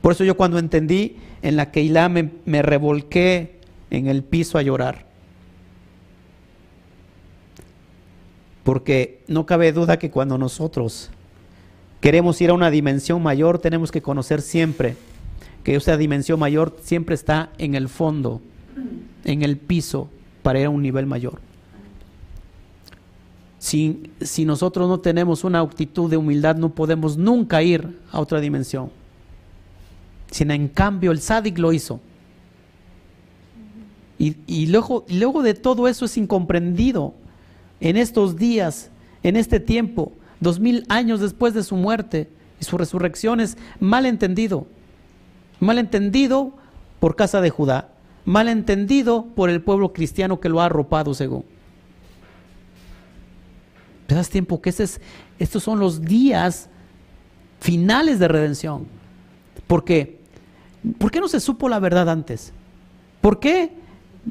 Por eso yo cuando entendí en la Keilah me, me revolqué en el piso a llorar. Porque no cabe duda que cuando nosotros queremos ir a una dimensión mayor, tenemos que conocer siempre que esa dimensión mayor siempre está en el fondo, en el piso, para ir a un nivel mayor. Si, si nosotros no tenemos una actitud de humildad, no podemos nunca ir a otra dimensión. Sino en cambio el sádic lo hizo. Y, y luego, luego de todo eso es incomprendido en estos días, en este tiempo, dos mil años después de su muerte y su resurrección es mal entendido. Mal entendido por casa de Judá, mal entendido por el pueblo cristiano que lo ha arropado según. ¿Te das tiempo que es, estos son los días finales de redención? Porque, ¿por qué no se supo la verdad antes? ¿Por qué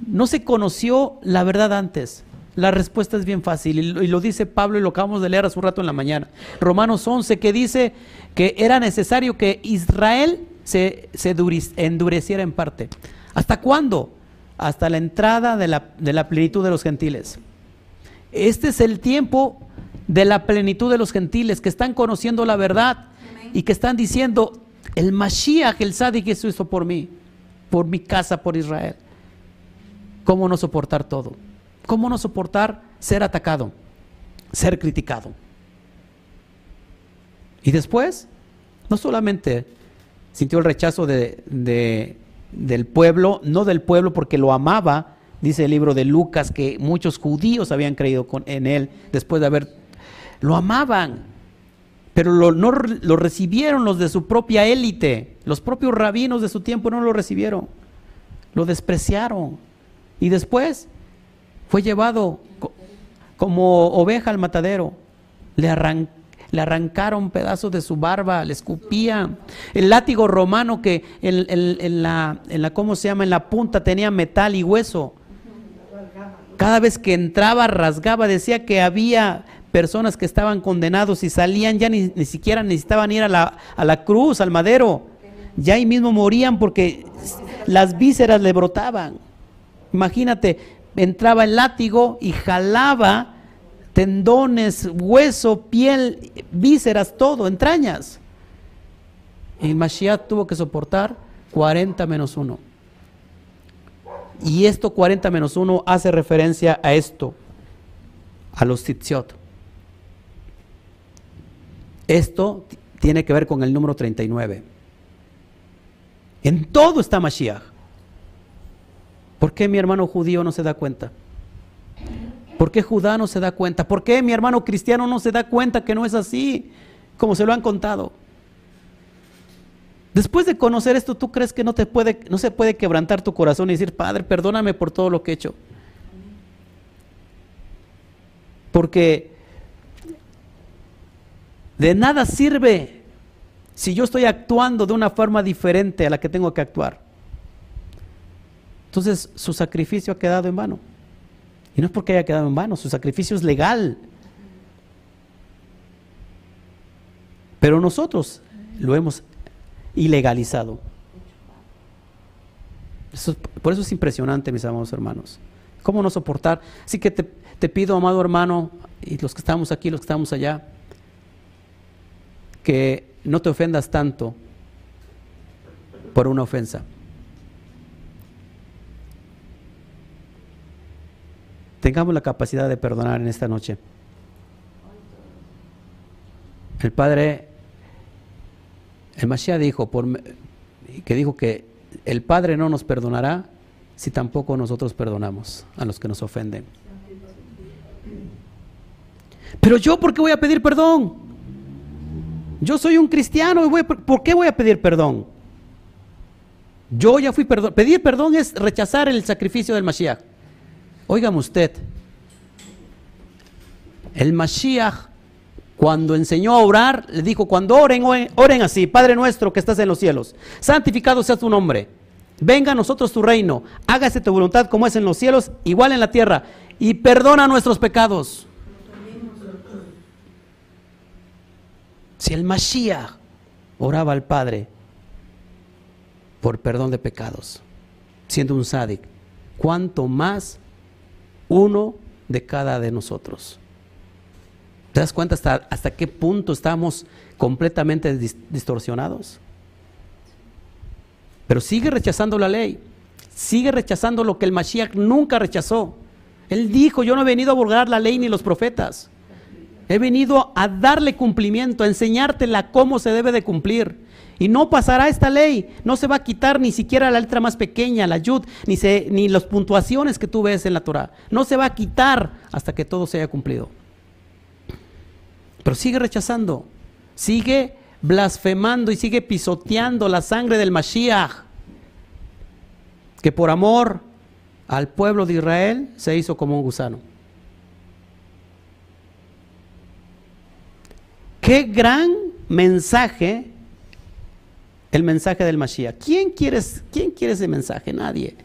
no se conoció la verdad antes? La respuesta es bien fácil y lo dice Pablo y lo acabamos de leer hace un rato en la mañana. Romanos 11 que dice que era necesario que Israel se, endureciera en parte. ¿Hasta cuándo? Hasta la entrada de la plenitud de los gentiles. Este es el tiempo de la plenitud de los gentiles que están conociendo la verdad y que están diciendo, el Mashiach, el Sadik, eso hizo por mí, por mi casa, por Israel. ¿Cómo no soportar todo? ¿Cómo no soportar ser atacado, ser criticado? Y después, no solamente sintió el rechazo de, del pueblo, no del pueblo porque lo amaba, dice el libro de Lucas, que muchos judíos habían creído en él después de haber, lo amaban, pero lo, no lo recibieron los de su propia élite, los propios rabinos de su tiempo no lo recibieron, lo despreciaron. Y después fue llevado como oveja al matadero, le arrancó le arrancaron pedazos de su barba, le escupían. El látigo romano que en, la, en la, ¿cómo se llama? En la punta tenía metal y hueso. Cada vez que entraba rasgaba, decía que había personas que estaban condenados y salían ya ni, ni siquiera necesitaban ir a la, a la cruz, al madero. Ya ahí mismo morían porque las vísceras le brotaban. Imagínate, entraba el látigo y jalaba tendones, hueso, piel, vísceras, todo, entrañas. Y Mashiach tuvo que soportar 40 menos 1. Y esto 40 menos 1 hace referencia a esto, a los tzitziot. Esto tiene que ver con el número 39. En todo está Mashiach. ¿Por qué mi hermano judío no se da cuenta? ¿Por qué Judá no se da cuenta? ¿Por qué mi hermano cristiano no se da cuenta que no es así, como se lo han contado? Después de conocer esto, ¿tú crees que no, te puede, no se puede quebrantar tu corazón y decir, Padre, perdóname por todo lo que he hecho? Porque de nada sirve si yo estoy actuando de una forma diferente a la que tengo que actuar. Entonces su sacrificio ha quedado en vano. Y no es porque haya quedado en vano, su sacrificio es legal. Pero nosotros lo hemos ilegalizado. por eso es impresionante, mis amados hermanos. ¿Cómo no soportar? Así que te, te pido, amado hermano, y los que estamos aquí, los que estamos allá, que no te ofendas tanto por una ofensa. tengamos la capacidad de perdonar en esta noche. El Padre, el Mashiach dijo, por, que dijo que el Padre no nos perdonará si tampoco nosotros perdonamos a los que nos ofenden. Pero yo, ¿por qué voy a pedir perdón? Yo soy un cristiano, y voy, ¿por qué voy a pedir perdón? Yo ya fui perdón. Pedir perdón es rechazar el sacrificio del Mashiach. Óigame usted, el Mashiach cuando enseñó a orar, le dijo, cuando oren, oren así, Padre nuestro que estás en los cielos, santificado sea tu nombre, venga a nosotros tu reino, hágase tu voluntad como es en los cielos, igual en la tierra, y perdona nuestros pecados. Si el Mashiach oraba al Padre por perdón de pecados, siendo un sádic, ¿cuánto más uno de cada de nosotros. ¿Te das cuenta hasta, hasta qué punto estamos completamente dis- distorsionados? Pero sigue rechazando la ley, sigue rechazando lo que el Mashiach nunca rechazó. Él dijo, yo no he venido a abrogar la ley ni los profetas. He venido a darle cumplimiento, a enseñártela cómo se debe de cumplir. Y no pasará esta ley, no se va a quitar ni siquiera la letra más pequeña, la yud, ni, ni las puntuaciones que tú ves en la Torah. No se va a quitar hasta que todo se haya cumplido. Pero sigue rechazando, sigue blasfemando y sigue pisoteando la sangre del Mashiach, que por amor al pueblo de Israel se hizo como un gusano. Qué gran mensaje el mensaje del Mashiach. ¿Quién quiere, ¿Quién quiere ese mensaje? Nadie.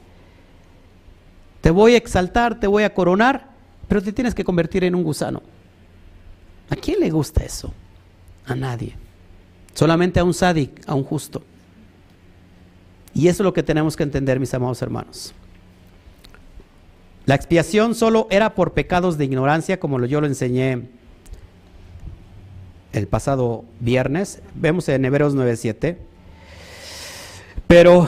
Te voy a exaltar, te voy a coronar, pero te tienes que convertir en un gusano. ¿A quién le gusta eso? A nadie. Solamente a un sádic, a un justo. Y eso es lo que tenemos que entender, mis amados hermanos. La expiación solo era por pecados de ignorancia, como yo lo enseñé el pasado viernes. Vemos en Hebreos 9:7. Pero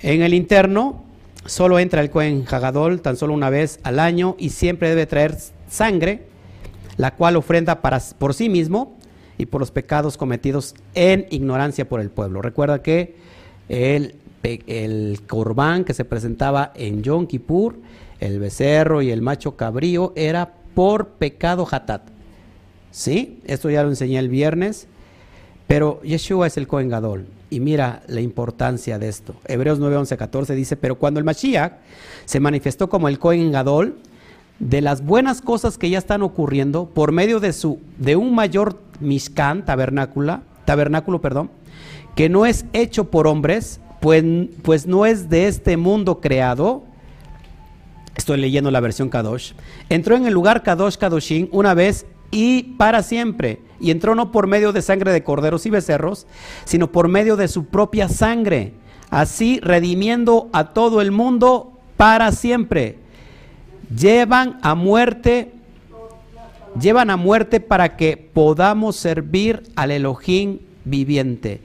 en el interno solo entra el Cohen Hagadol tan solo una vez al año y siempre debe traer sangre, la cual ofrenda para, por sí mismo y por los pecados cometidos en ignorancia por el pueblo. Recuerda que el, el corbán que se presentaba en Yom Kippur, el becerro y el macho cabrío, era por pecado hatat. ¿Sí? Esto ya lo enseñé el viernes. Pero Yeshua es el Cohen Gadol. Y mira la importancia de esto. Hebreos 9, 11, 14 dice, pero cuando el Mashiach se manifestó como el Cohen Gadol, de las buenas cosas que ya están ocurriendo, por medio de, su, de un mayor Mishkan, tabernáculo, tabernáculo, perdón, que no es hecho por hombres, pues, pues no es de este mundo creado, Estoy leyendo la versión Kadosh. Entró en el lugar Kadosh Kadoshin una vez y para siempre. Y entró no por medio de sangre de corderos y becerros, sino por medio de su propia sangre. Así redimiendo a todo el mundo para siempre. Llevan a muerte, llevan a muerte para que podamos servir al Elohim viviente.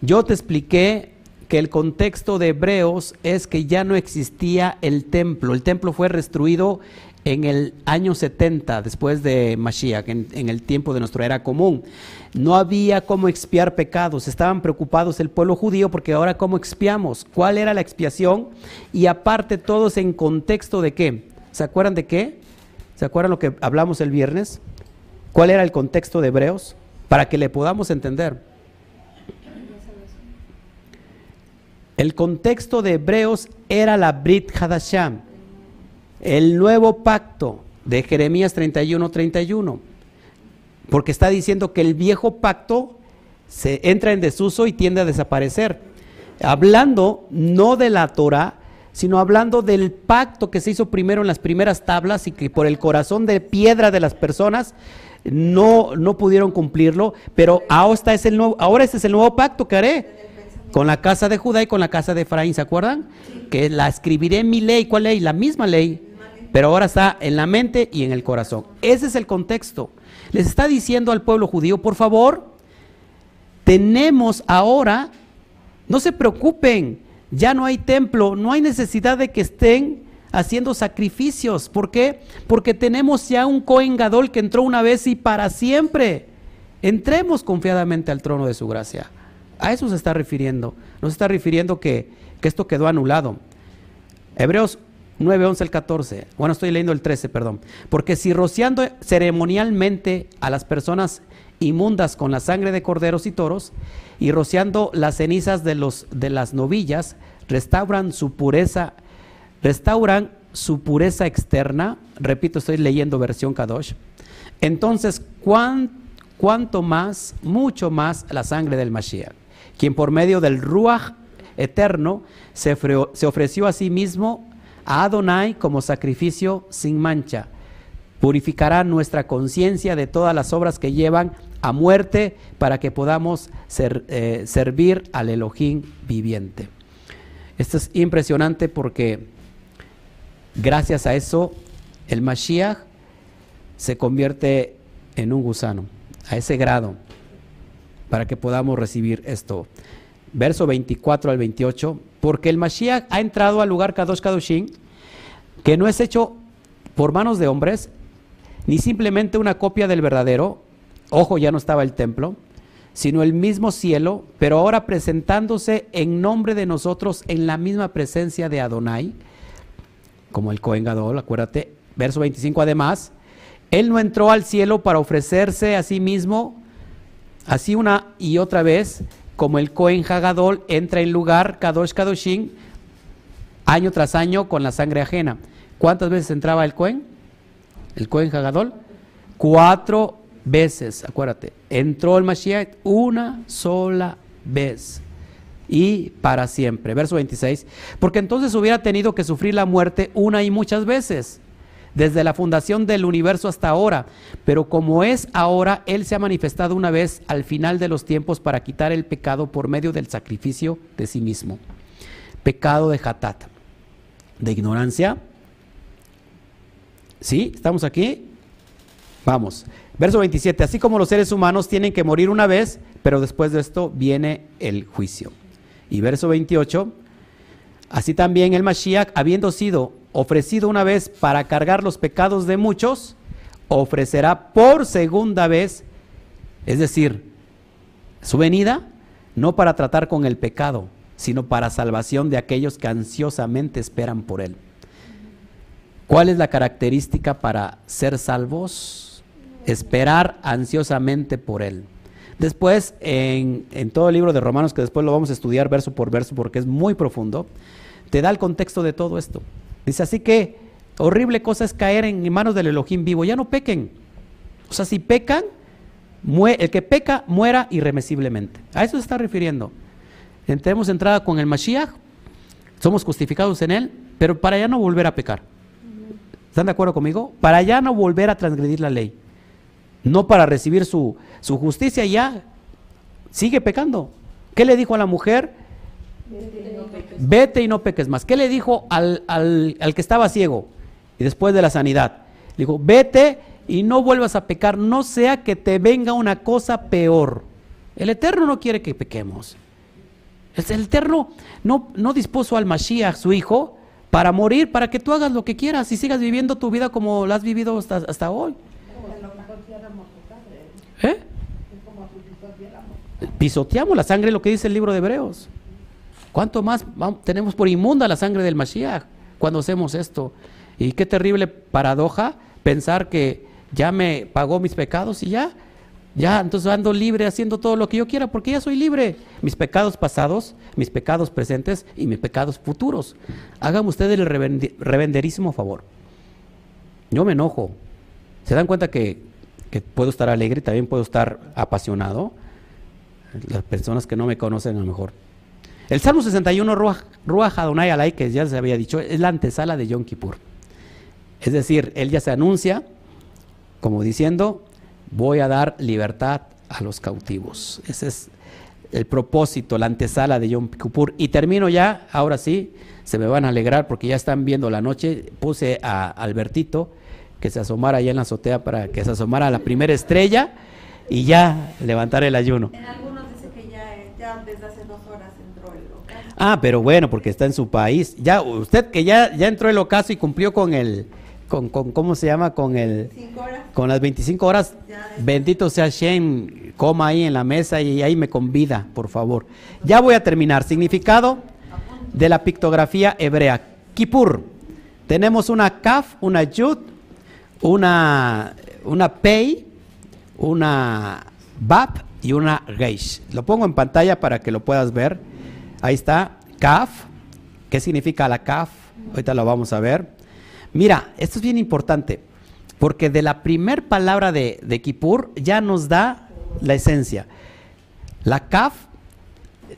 Yo te expliqué que el contexto de Hebreos es que ya no existía el templo. El templo fue destruido en el año 70 después de Mashiach, en, el tiempo de nuestra era común. No había cómo expiar pecados. Estaban preocupados el pueblo judío porque ahora cómo expiamos, cuál era la expiación y aparte todos en contexto de qué. ¿Se acuerdan de qué? ¿Se acuerdan lo que hablamos el viernes? ¿Cuál era el contexto de Hebreos? Para que le podamos entender. El contexto de Hebreos era la Brit Hadasham, el nuevo pacto de Jeremías 31, 31. Porque está diciendo que el viejo pacto se entra en desuso y tiende a desaparecer. Hablando no de la Torah, sino hablando del pacto que se hizo primero en las primeras tablas y que por el corazón de piedra de las personas no, no pudieron cumplirlo, pero ahora, es el nuevo, ahora este es el nuevo pacto que haré con la casa de Judá y con la casa de Efraín, ¿se acuerdan? Que la escribiré en mi ley, ¿cuál ley? La misma ley, pero ahora está en la mente y en el corazón. Ese es el contexto. Les está diciendo al pueblo judío, por favor, tenemos ahora, no se preocupen, ya no hay templo, no hay necesidad de que estén haciendo sacrificios. ¿Por qué? Porque tenemos ya un Cohen Gadol que entró una vez y para siempre. Entremos confiadamente al trono de su gracia. A eso se está refiriendo. No se está refiriendo que, que esto quedó anulado. Hebreos 9, 11 al 14. Bueno, estoy leyendo el 13, perdón. Porque si rociando ceremonialmente a las personas inmundas con la sangre de corderos y toros, y rociando las cenizas de, los, de las novillas, restauran su pureza, restauran su pureza externa, repito, estoy leyendo versión Kadosh, entonces, ¿cuán, ¿cuánto más, mucho más la sangre del Mashiach, quien por medio del Ruach eterno se, ofre- se ofreció a sí mismo a Adonai como sacrificio sin mancha, purificará nuestra conciencia de todas las obras que llevan a muerte para que podamos eh, servir al Elohim viviente. Esto es impresionante porque gracias a eso el Mashiach se convierte en un gusano, a ese grado, para que podamos recibir esto. Verso 24 al 28, porque el Mashiach ha entrado al lugar Kadosh Kadoshin, que no es hecho por manos de hombres, ni simplemente una copia del verdadero, ojo, ya no estaba el templo, sino el mismo cielo, pero ahora presentándose en nombre de nosotros en la misma presencia de Adonai, como el Cohen Gadol, acuérdate, verso 25 además, él no entró al cielo para ofrecerse a sí mismo, así una y otra vez, como el Cohen Hagadol entra en lugar Kadosh Kadoshin año tras año con la sangre ajena. ¿Cuántas veces entraba el Cohen? El Cohen Hagadol. Cuatro veces, acuérdate. Entró el Mashiach una sola vez y para siempre. Verso 26. Porque entonces hubiera tenido que sufrir la muerte una y muchas veces, desde la fundación del universo hasta ahora. Pero como es ahora, Él se ha manifestado una vez al final de los tiempos para quitar el pecado por medio del sacrificio de sí mismo. Pecado de Hatat, de ignorancia. ¿Sí? ¿Estamos aquí? Vamos. Verso 27. Así como los seres humanos tienen que morir una vez, pero después de esto viene el juicio. Y verso 28. Así también el Mashiach, habiendo sido ofrecido una vez para cargar los pecados de muchos, ofrecerá por segunda vez, es decir, su venida, no para tratar con el pecado, sino para salvación de aquellos que ansiosamente esperan por él. ¿Cuál es la característica para ser salvos? Esperar ansiosamente por Él. Después, en, en, todo el libro de Romanos, que después lo vamos a estudiar verso por verso porque es muy profundo, te da el contexto de todo esto. Dice, así que horrible cosa es caer en manos del Elohim vivo, ya no pequen. O sea, si pecan, el que peca muera irremisiblemente. A eso se está refiriendo. Tenemos entrada con el Mashiach, somos justificados en Él, pero para ya no volver a pecar. ¿Están de acuerdo conmigo? Para ya no volver a transgredir la ley. No para recibir su, su justicia ya. Sigue pecando. ¿Qué le dijo a la mujer? Vete y no peques más. ¿Qué le dijo al, al, al que estaba ciego? Y después de la sanidad. Le dijo, vete y no vuelvas a pecar, no sea que te venga una cosa peor. El Eterno no quiere que pequemos. El Eterno no, no dispuso al Mashiach, su hijo, para morir, para que tú hagas lo que quieras y sigas viviendo tu vida como la has vivido hasta, hasta hoy. ¿Eh? Pisoteamos la sangre, lo que dice el libro de Hebreos. ¿Cuánto más tenemos por inmunda la sangre del Mashiach cuando hacemos esto? Y qué terrible paradoja pensar que ya me pagó mis pecados y ya, ya, entonces ando libre haciendo todo lo que yo quiera porque ya soy libre. Mis pecados pasados, mis pecados presentes y mis pecados futuros. Hágame ustedes el revenderísimo favor. Yo me enojo. ¿Se dan cuenta que, que puedo estar alegre y también puedo estar apasionado? Las personas que no me conocen a lo mejor. El Salmo 61, Ruach Adonai Alay, que ya se había dicho, es la antesala de Yom Kippur. Es decir, él ya se anuncia como diciendo, voy a dar libertad a los cautivos. Ese es el propósito, la antesala de Yom Kippur. Y termino ya, ahora sí, se me van a alegrar porque ya están viendo la noche. Puse a Albertito que se asomara allá en la azotea para que se asomara a la primera estrella y ya levantar el ayuno. En algunos dice que ya, ya desde hace dos horas. Ah, pero bueno, porque está en su país. Ya, usted que ya, ya entró el ocaso y cumplió con el, con, con, ¿cómo se llama? Con el, horas. con las 25 horas. Ya. Bendito sea Shem, coma ahí en la mesa y ahí me convida, por favor. Ya voy a terminar. Significado de la pictografía hebrea. Kippur. Tenemos una kaf, una yud, una, una pei, una bab y una reish. Lo pongo en pantalla para que lo puedas ver. Ahí está, kaf. ¿Qué significa la kaf? Ahorita lo vamos a ver. Mira, esto es bien importante, porque de la primer palabra de, de Kippur ya nos da la esencia. La kaf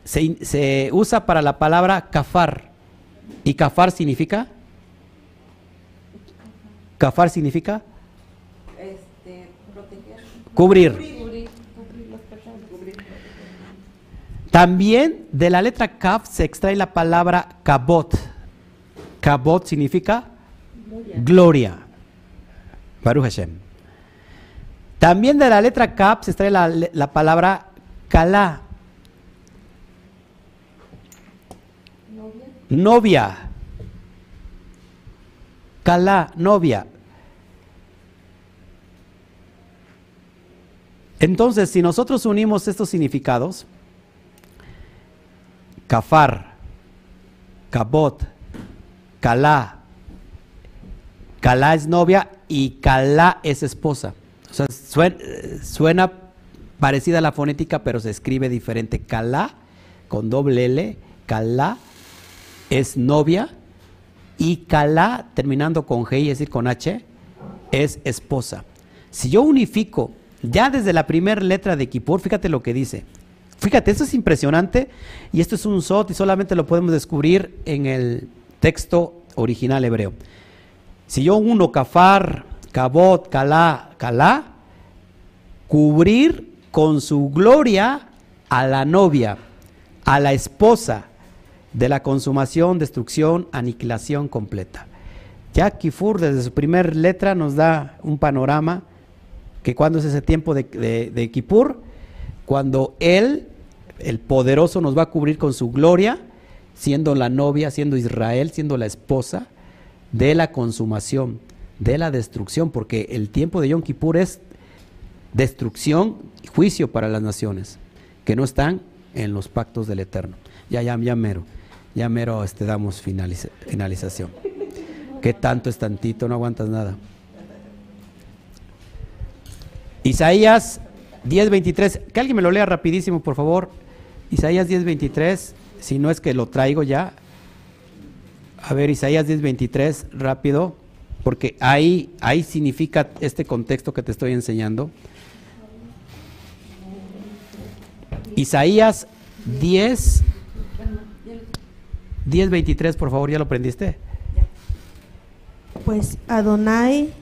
se, se usa para la palabra kafar. ¿Y kafar significa? Kafar significa Este, proteger. cubrir. Cubrir, cubrir los pecados. También de la letra kaf se extrae la palabra kabot. Kabot significa gloria. Baruch Hashem. También de la letra Kap se extrae la, la palabra Kalá. Novia. Novia. Kalá, novia. Entonces, si nosotros unimos estos significados, Kafar, Kabot, Kalá, Kalá es novia y Kalá es esposa. O sea, suena, parecida a la fonética, pero se escribe diferente. Kalá, con doble L, Kalá es novia y Kalá, terminando con G, es decir, con H, es esposa. Si yo unifico ya desde la primera letra de Kippur, fíjate lo que dice. Fíjate, esto es impresionante y esto es un sot y solamente lo podemos descubrir en el texto original hebreo. Si yo uno kafar, kabot, kalá, kalá, cubrir con su gloria a la novia, a la esposa de la consumación, destrucción, aniquilación completa. Ya Kifur desde su primera letra nos da un panorama que cuando es ese tiempo de, de, de Kippur, cuando Él, el poderoso, nos va a cubrir con su gloria, siendo la novia, siendo Israel, siendo la esposa de la consumación, de la destrucción, porque el tiempo de Yom Kippur es destrucción y juicio para las naciones que no están en los pactos del Eterno. Ya, ya, ya mero, ya mero este, damos finaliza, finalización. ¿Qué tanto es tantito? No aguantas nada. Isaías 10:23, que alguien me lo lea rapidísimo, por favor. Isaías 10:23, si no es que lo traigo ya. A ver, Isaías 10:23, rápido, porque ahí, ahí significa este contexto que te estoy enseñando. Isaías 10, 10:23, por favor, ¿ya lo aprendiste? Pues Adonai,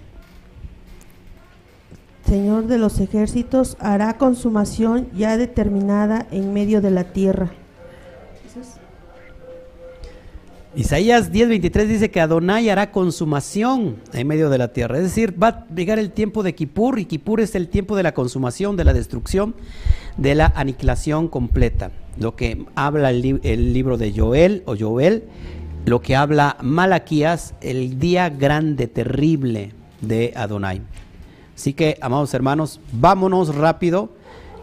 Señor de los ejércitos, hará consumación ya determinada en medio de la tierra. Isaías 10:23 dice que Adonai hará consumación en medio de la tierra. Es decir, va a llegar el tiempo de Kippur y Kippur es el tiempo de la consumación, de la destrucción, de la aniquilación completa. Lo que habla el, el libro de Joel o Joel, lo que habla Malaquías, el día grande, terrible de Adonai. Así que, amados hermanos, vámonos rápido.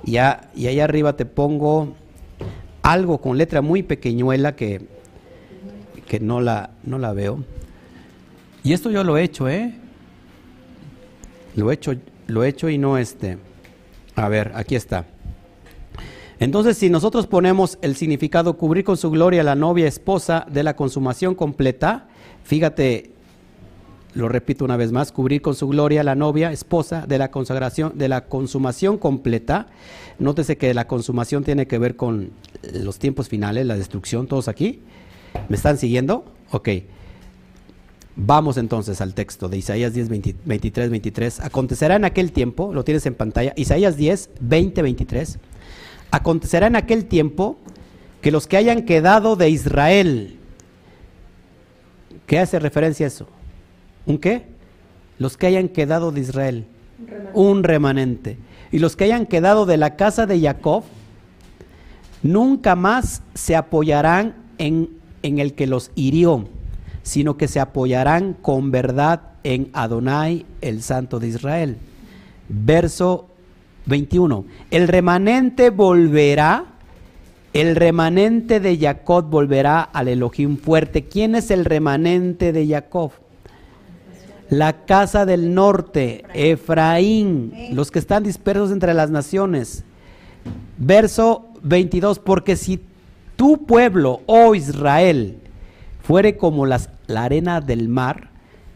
Y ahí arriba te pongo algo con letra muy pequeñuela que, que no, la, no la veo. Y esto yo lo he hecho, ¿eh? Lo he hecho, lo he hecho y no este. A ver, aquí está. Entonces, si nosotros ponemos el significado cubrir con su gloria la novia esposa de la consumación completa, fíjate, lo repito una vez más, cubrir con su gloria la novia esposa de la consagración, de la consumación completa. Nótese que la consumación tiene que ver con los tiempos finales, la destrucción, todos aquí. ¿Me están siguiendo? Ok. Vamos entonces al texto de Isaías 10, 20, 23, 23. Acontecerá en aquel tiempo, lo tienes en pantalla, Isaías 10, 20, 23. Acontecerá en aquel tiempo que los que hayan quedado de Israel, ¿qué hace referencia a eso? ¿Un qué? Los que hayan quedado de Israel, Un remanente. un remanente. Y los que hayan quedado de la casa de Jacob, nunca más se apoyarán en, en el que los hirió, sino que se apoyarán con verdad en Adonai, el Santo de Israel. Verso 21. El remanente volverá, el remanente de Jacob volverá al Elohim fuerte. ¿Quién es el remanente de Jacob? La casa del norte, Efraín, los que están dispersos entre las naciones. Verso 22, porque si tu pueblo, oh Israel, fuere como las, la arena del mar,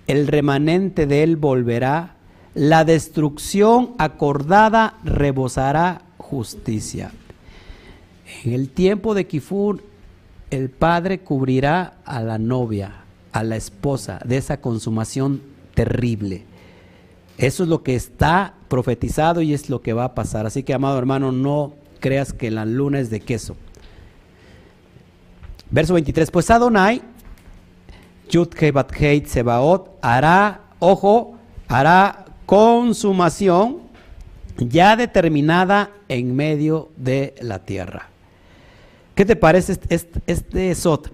el remanente de él volverá, la destrucción acordada rebosará justicia. En el tiempo de Kifur, el padre cubrirá a la novia, a la esposa de esa consumación terrible. Eso es lo que está profetizado y es lo que va a pasar. Así que, amado hermano, no creas que la luna es de queso. Verso 23, pues Adonai, Yud Bat Sebaot, hará, ojo, hará consumación ya determinada en medio de la tierra. ¿Qué te parece este, este, este Sot?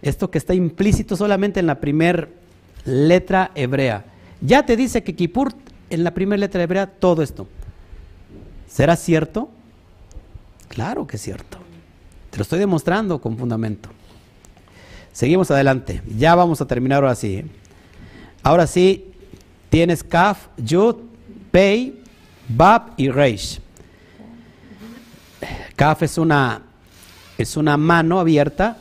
Esto que está implícito solamente en la primera letra hebrea. Ya te dice que Kippur, en la primera letra hebrea, todo esto. ¿Será cierto? Claro que es cierto. Te lo estoy demostrando con fundamento. Seguimos adelante. Ya vamos a terminar ahora sí. ¿eh? Ahora sí, tienes Kaf, Yud, Pei, Bab y Reish. Kaf es una, es una mano abierta,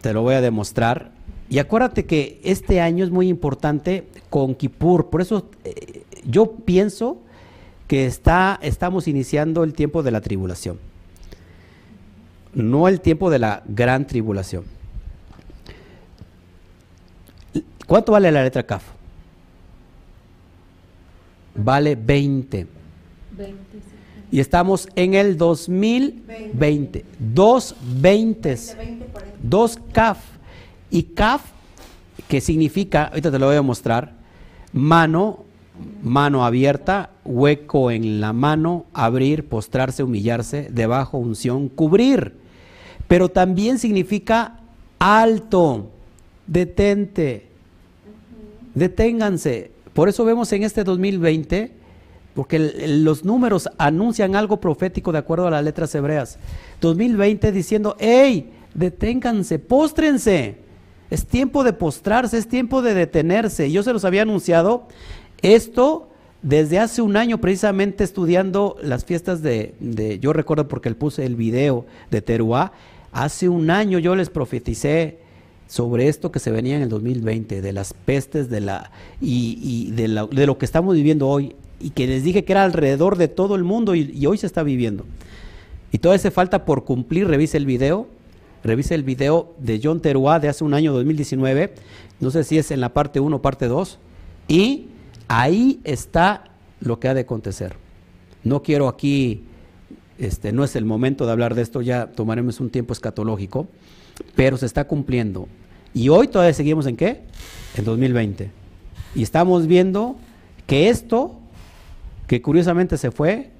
te lo voy a demostrar. Y acuérdate que este año es muy importante con Kippur, por eso eh, yo pienso que está, estamos iniciando el tiempo de la tribulación, no el tiempo de la gran tribulación. ¿Cuánto vale la letra Kaf? Vale 20. 20, sí. Y estamos en el 2020. Dos veintes. 20 por ahí. Dos Kaf. Y Kaf, que significa, ahorita te lo voy a mostrar, mano, mano abierta, hueco en la mano, abrir, postrarse, humillarse, debajo, unción, cubrir. Pero también significa alto, detente, deténganse. Por eso vemos en este 2020, porque los números anuncian algo profético de acuerdo a las letras hebreas. 2020 diciendo, hey, deténganse, póstrense. Es tiempo de postrarse, es tiempo de detenerse. Yo se los había anunciado esto desde hace un año precisamente estudiando las fiestas de, yo recuerdo porque le puse el video de Teruá, hace un año yo les profeticé sobre esto que se venía en el 2020, de las pestes de la, y, de, la- de lo que estamos viviendo hoy, y que les dije que era alrededor de todo el mundo y, hoy se está viviendo. Y todavía hace falta por cumplir, revise el video, revise el video de John Teruá de hace un año 2019, no sé si es en la parte 1 o parte 2, y ahí está lo que ha de acontecer. No quiero aquí, este, no es el momento de hablar de esto, ya tomaremos un tiempo escatológico, pero se está cumpliendo. Y hoy todavía seguimos en qué? En 2020. Y estamos viendo que esto, que curiosamente se fue,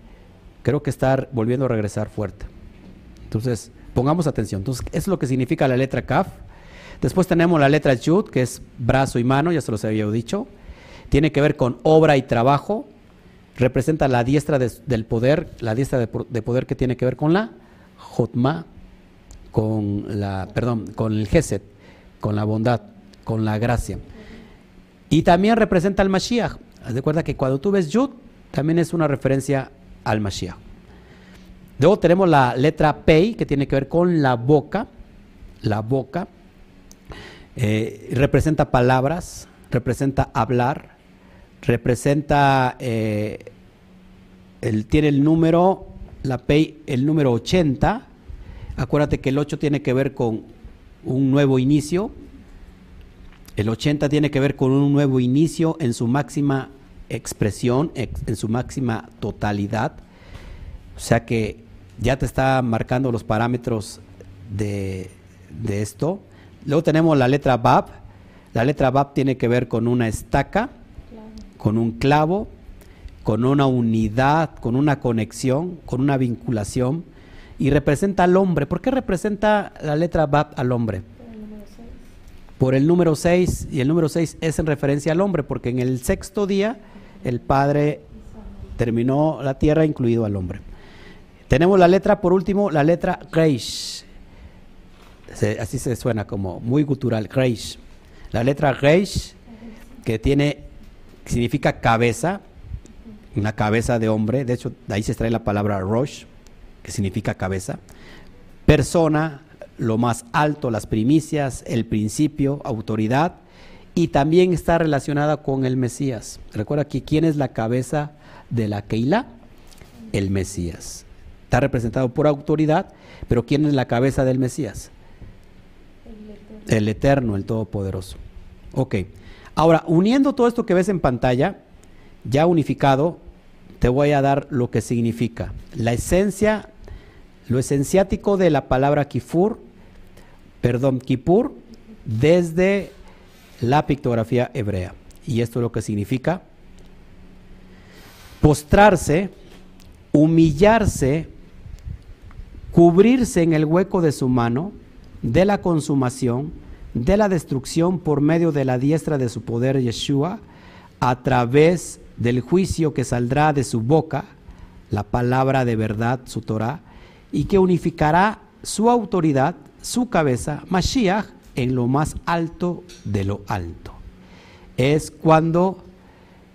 creo que está volviendo a regresar fuerte. Entonces, pongamos atención. Entonces, eso es lo que significa la letra Kaf. Después tenemos la letra Yud, que es brazo y mano, ya se los había dicho. Tiene que ver con obra y trabajo. Representa la diestra de- del poder, la diestra de, po- de poder que tiene que ver con la Jotma, con la, perdón, con el Geset, con la bondad, con la gracia. Y también representa al Mashiach. Cuenta que cuando tú ves Yud, también es una referencia al Mashiach. Luego tenemos la letra Pei, que tiene que ver con la boca. La boca. Eh, representa palabras, representa hablar, representa, eh, el, tiene el número, la Pei, el número 80. Acuérdate que el 8 tiene que ver con un nuevo inicio. El 80 tiene que ver con un nuevo inicio en su máxima expresión, ex- en su máxima totalidad. O sea que ya te está marcando los parámetros de, de esto. Luego tenemos la letra Bab. La letra Bab tiene que ver con una estaca, con un clavo, con una unidad, con una conexión, con una vinculación. Y representa al hombre. ¿Por qué representa la letra Bab al hombre? Por el número 6. por el número 6, y el número 6 es en referencia al hombre, porque en el sexto día el Padre terminó la tierra, incluido al hombre. Tenemos la letra, por último, la letra. Se- así se suena como muy gutural, Reish. La letra Reish, que tiene, significa cabeza, una cabeza de hombre, de hecho, de ahí se extrae la palabra Rosh, que significa cabeza persona, lo más alto, las primicias, el principio, autoridad, y también está relacionada con el Mesías. Recuerda que quién es la cabeza de la Keilah? El Mesías. Representado por autoridad, pero ¿quién es la cabeza del Mesías? El eterno. El Eterno, el Todopoderoso. Ok. Ahora, uniendo todo esto que ves en pantalla, ya unificado, te voy a dar lo que significa. La esencia, lo esenciático de la palabra kifur, perdón, kipur, desde la pictografía hebrea. Y esto es lo que significa postrarse, humillarse, cubrirse en el hueco de su mano de la consumación, de la destrucción por medio de la diestra de su poder Yeshua, a través del juicio que saldrá de su boca, la palabra de verdad, su Torah, y que unificará su autoridad, su cabeza, Mashiach, en lo más alto de lo alto. Es cuando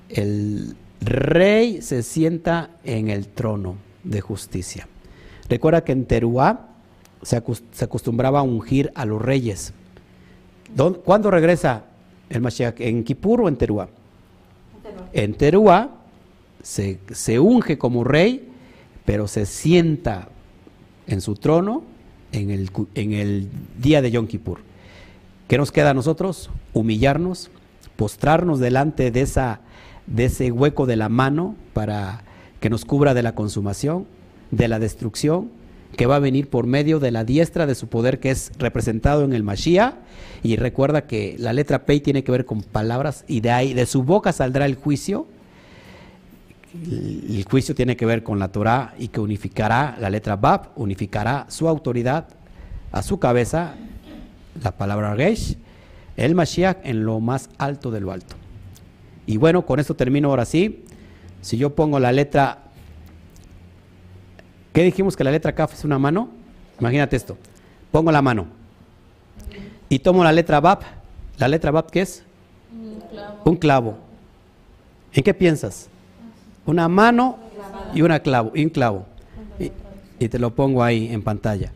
el rey se sienta en el trono de justicia. Recuerda que en Teruá se, acostumbraba a ungir a los reyes. ¿Cuándo regresa el Mashiach? ¿En Kippur o en Teruá? En Teruá se, unge como rey, pero se sienta en su trono en el, día de Yom Kippur. ¿Qué nos queda a nosotros? Humillarnos, postrarnos delante de ese hueco de la mano para que nos cubra de la consumación, de la destrucción, que va a venir por medio de la diestra de su poder que es representado en el Mashiach. Y recuerda que la letra P tiene que ver con palabras y de ahí, de su boca saldrá el juicio. El juicio tiene que ver con la Torah y que unificará la letra Bab, unificará su autoridad a su cabeza, la palabra Reish, el Mashiach en lo más alto de lo alto. Y bueno, con esto termino ahora sí. Si yo pongo la letra ¿Qué dijimos que la letra Kaf es una mano? Imagínate esto. Pongo la mano y tomo la letra Bab. ¿La letra Bab qué es? Un clavo. ¿En qué piensas? Una mano y una clavo, y un clavo. Y te lo pongo ahí en pantalla.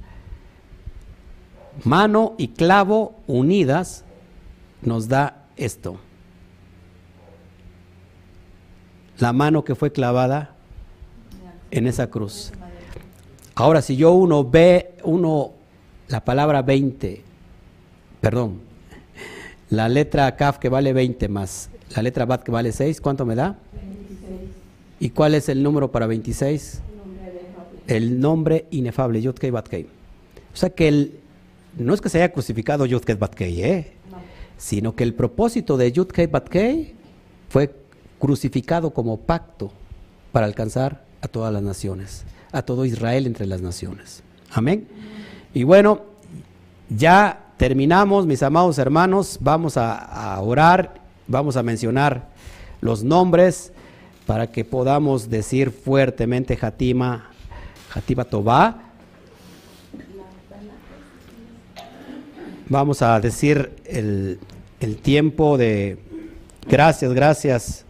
Mano y clavo unidas nos da esto. La mano que fue clavada en esa cruz. Ahora, si yo uno ve, uno, la palabra 20, perdón, la letra Kaf que vale 20 más la letra Bat que vale 6, ¿cuánto me da? 26. ¿Y cuál es el número para 26? El nombre inefable, Yudkei Batkei. O sea que el, no es que se haya crucificado Yudkei Batkei, ¿eh? sino que el propósito de Yudkei Batkei fue crucificado como pacto para alcanzar a todas las naciones a todo Israel entre las naciones. Amén. Y bueno, ya terminamos, mis amados hermanos, vamos a, orar, vamos a mencionar los nombres para que podamos decir fuertemente Hatima, Hatima Tobá. Vamos a decir el, el tiempo de gracias, gracias.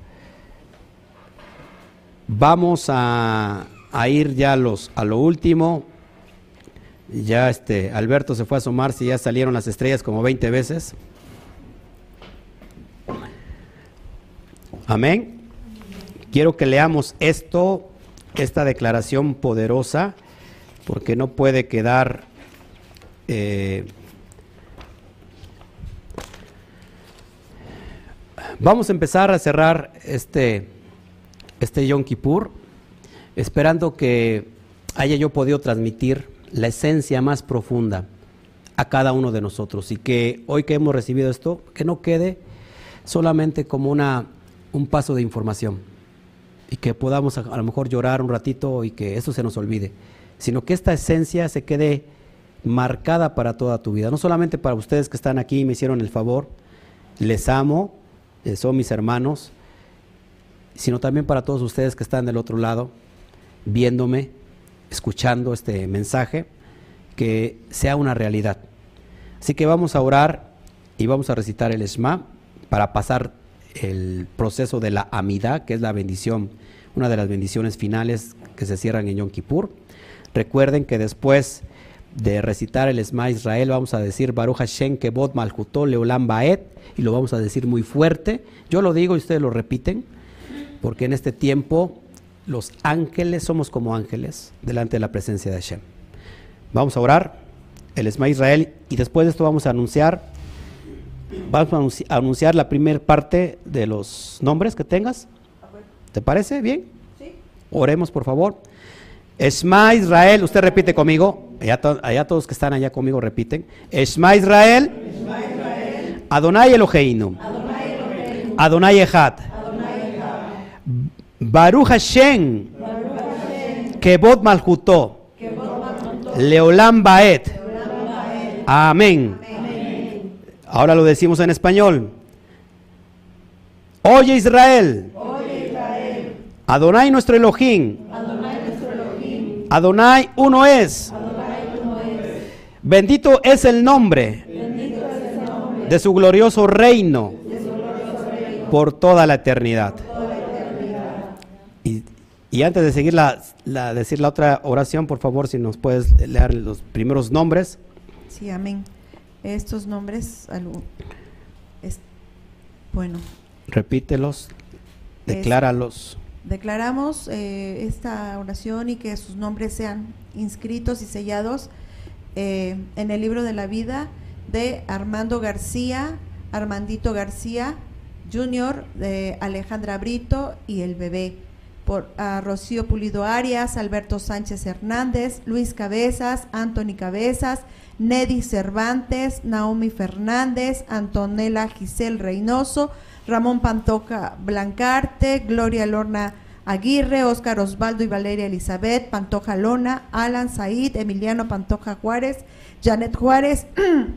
Vamos a a ir ya a, los, a lo último. Ya este Alberto se fue a asomarse y ya salieron las estrellas como 20 veces. Amén. Quiero que leamos esto, esta declaración poderosa, porque no puede quedar eh, Vamos a empezar a cerrar este, este Yom Kippur esperando que haya yo podido transmitir la esencia más profunda a cada uno de nosotros. Y que hoy que hemos recibido esto, que no quede solamente como una, un paso de información. Y que podamos a, lo mejor llorar un ratito y que eso se nos olvide, sino que esta esencia se quede marcada para toda tu vida, no solamente para ustedes que están aquí y me hicieron el favor, les amo, eh, son mis hermanos, sino también para todos ustedes que están del otro lado viéndome, escuchando este mensaje, que sea una realidad. Así que vamos a orar y vamos a recitar el Esma para pasar el proceso de la amidad, que es la bendición, una de las bendiciones finales que se cierran en Yom Kippur. Recuerden que después de recitar el Esma Israel vamos a decir Baruch Hashem Kebot Malchutol Leolam Baet y lo vamos a decir muy fuerte. Yo lo digo y ustedes lo repiten, porque en este tiempo los ángeles somos como ángeles delante de la presencia de Hashem. Vamos a orar, el Esma Israel, y después de esto vamos a anunciar, vamos a anunciar la primera parte de los nombres que tengas. ¿Te parece bien? Sí. Oremos, por favor. Esma Israel, usted repite conmigo, allá, todos que están allá conmigo repiten. Esma Israel, Adonai Eloheinu, Adonai, Adonai Baruch Hashem, Kebot Malhutó. Leolam Baet. Amén. Ahora lo decimos en español. Oye Israel. Adonai nuestro Elohim. Adonai uno es. Bendito es el nombre de su glorioso reino por toda la eternidad. Y, antes de seguir la, la- decir la otra oración, por favor, si nos puedes leer los primeros nombres. Sí, amén. Estos nombres, algo- es- bueno, Repítelos, decláralos. declaramos eh, esta oración y que sus nombres sean inscritos y sellados eh, en el libro de la vida de Armando García, Armandito García Jr., de Alejandra Brito y el bebé. Por Rocío Pulido Arias, Alberto Sánchez Hernández, Luis Cabezas, Anthony Cabezas, Neddy Cervantes, Naomi Fernández, Antonella Giselle Reynoso, Ramón Pantoja Blancarte, Gloria Lorna Aguirre, Óscar Osvaldo y Valeria Elizabeth, Pantoja Lona, Alan Said, Emiliano Pantoja Juárez, Janet Juárez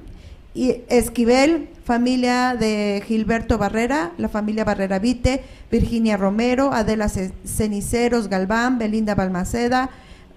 [clears throat] y Esquivel, familia de Gilberto Barrera, la familia Barrera Vite, Virginia Romero, Adela Ce- Ceniceros Galván, Belinda Balmaceda,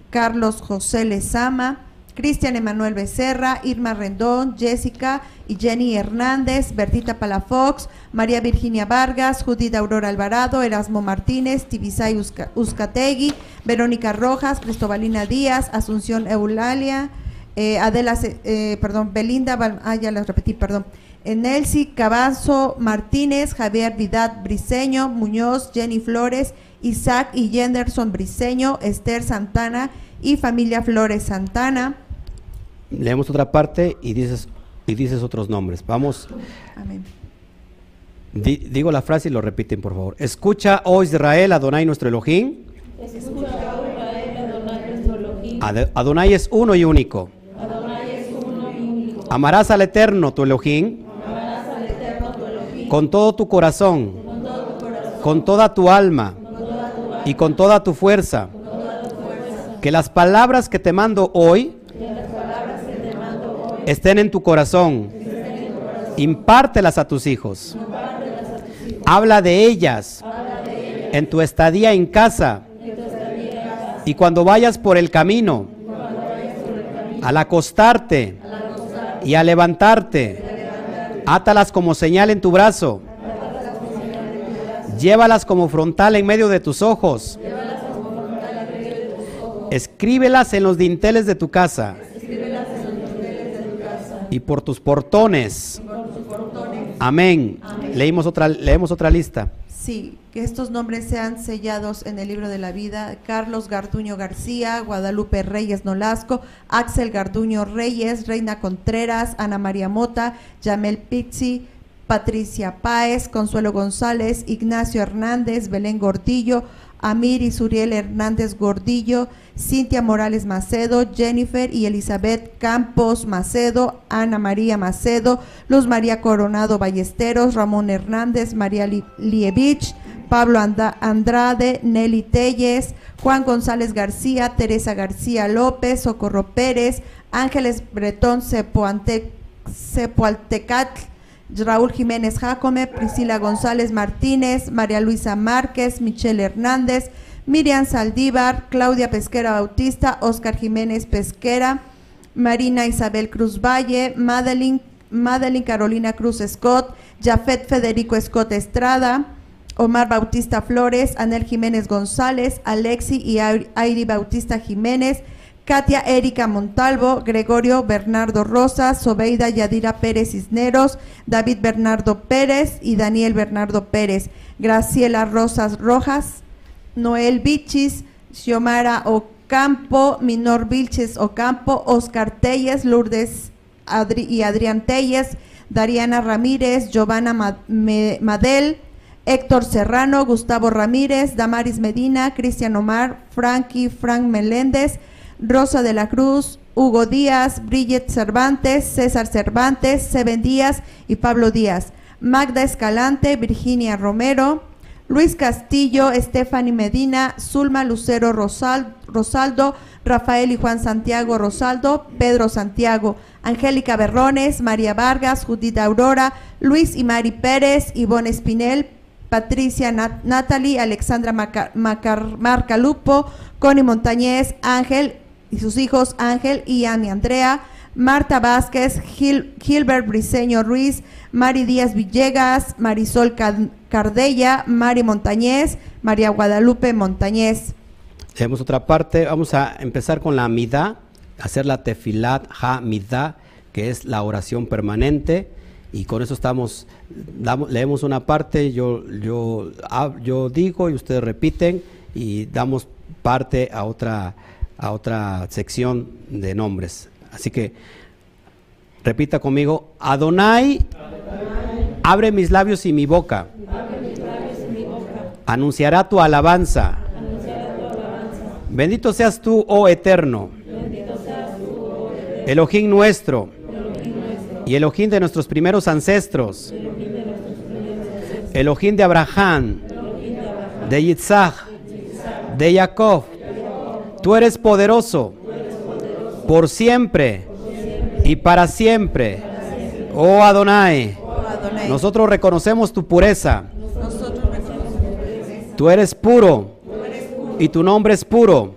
Carlos José Lezama, Cristian Emanuel Becerra, Irma Rendón, Jessica y Jenny Hernández, Bertita Palafox, María Virginia Vargas, Judith Aurora Alvarado, Erasmo Martínez, Tibisay Uzca- Uzcategui, Verónica Rojas, Cristobalina Díaz, Asunción Eulalia, eh, Adela, eh, perdón, Belinda, ah, ya las repetí, perdón. Nelcy Cavazo Martínez, Javier Vidal Briseño, Muñoz, Jenny Flores, Isaac y Jenderson Briseño, Esther Santana y familia Flores Santana. Leemos otra parte y dices, y dices otros nombres. Vamos, Amén. di- digo la frase y lo repiten, por favor. Escucha, oh Israel, Adonai nuestro Elohim. Escucha, oh Israel, Adonai nuestro Elohim. Ad- Adonai es uno y único. Amarás al Eterno, tu Elohim, con todo tu corazón, con toda tu alma y con toda tu fuerza. Que las palabras que te mando hoy estén en tu corazón. Impártelas a tus hijos. Habla de ellas en tu estadía en casa y cuando vayas por el camino, al acostarte y al levantarte, átalas como señal en tu brazo, llévalas como frontal en medio de tus ojos, escríbelas en los dinteles de tu casa y por tus portones. Amén. Otra, leemos otra lista. Sí, que estos nombres sean sellados en el libro de la vida. Carlos Garduño García, Guadalupe Reyes Nolasco, Axel Garduño Reyes, Reina Contreras, Ana María Mota, Yamel Pixi, Patricia Páez, Consuelo González, Ignacio Hernández, Belén Gordillo, Amir y Suriel Hernández Gordillo, Cintia Morales Macedo, Jennifer y Elizabeth Campos Macedo, Ana María Macedo, Luz María Coronado Ballesteros, Ramón Hernández, María Li- Lievich, Pablo Andrade, Nelly Telles, Juan González García, Teresa García López, Socorro Pérez, Ángeles Bretón Cepoaltecatl, Raúl Jiménez Jacome, Priscila González Martínez, María Luisa Márquez, Michelle Hernández, Miriam Saldívar, Claudia Pesquera Bautista, Oscar Jiménez Pesquera, Marina Isabel Cruz Valle, Madeline, Carolina Cruz Scott, Jafet Federico Scott Estrada, Omar Bautista Flores, Anel Jiménez González, Alexi y Airi Bautista Jiménez, Katia Erika Montalvo, Gregorio Bernardo Rosas, Sobeida Yadira Pérez Cisneros, David Bernardo Pérez y Daniel Bernardo Pérez, Graciela Rosas Rojas, Noel Bichis, Xiomara Ocampo, Minor Vilches Ocampo, Oscar Telles, Lourdes y Adrián Telles, Dariana Ramírez, Giovanna Madel, Héctor Serrano, Gustavo Ramírez, Damaris Medina, Cristian Omar, Frankie Frank Meléndez, Rosa de la Cruz, Hugo Díaz, Bridget Cervantes, César Cervantes, Seven Díaz y Pablo Díaz, Magda Escalante, Virginia Romero, Luis Castillo, Stephanie Medina, Zulma Lucero Rosal- Rosaldo, Rafael y Juan Santiago Rosaldo, Pedro Santiago, Angélica Berrones, María Vargas, Judith Aurora, Luis y Mari Pérez, Ivonne Espinel, Patricia Nat- Natalie, Alexandra Maca- Marcalupo, Connie Montañez, Ángel y sus hijos Ángel y Ani Andrea, Marta Vázquez, Gil- Gilbert Briseño Ruiz, Mari Díaz Villegas, Marisol Cardella, Mari Montañez, María Guadalupe Montañez. Leemos otra parte. Vamos a empezar con la midá, hacer la tefilat ha midá, que es la oración permanente. Y con eso estamos, damos- leemos una parte, yo, yo, yo digo y ustedes repiten y damos parte a otra, a otra sección de nombres. Así que repita conmigo, Adonai, abre mis labios y mi boca. Anunciará tu alabanza. Bendito seas tú, oh eterno. Elohim nuestro. Y Elohim de nuestros primeros ancestros. Elohim de Abraham. De Yitzhak. De Jacob. Tú eres poderoso. Por siempre. Y para siempre. Oh Adonai. Nosotros reconocemos tu pureza. Tú eres puro y tu nombre es puro.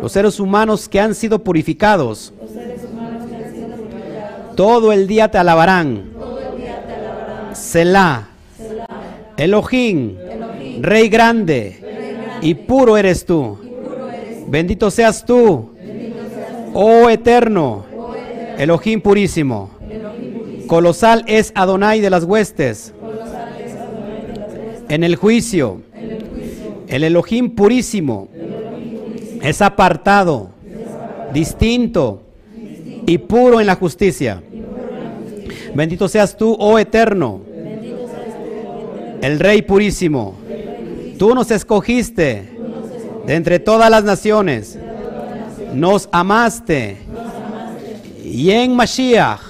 Los seres humanos que han sido purificados, todo el día te alabarán. Selah, Elohim, Rey grande y puro eres tú. Bendito seas tú, oh eterno, Elohim purísimo. Colosal es Adonai de las huestes. En el juicio, el Elohim purísimo es apartado, distinto y puro en la justicia. Bendito seas tú, oh eterno, el Rey purísimo. Tú nos escogiste de entre todas las naciones, nos amaste y en Mashiach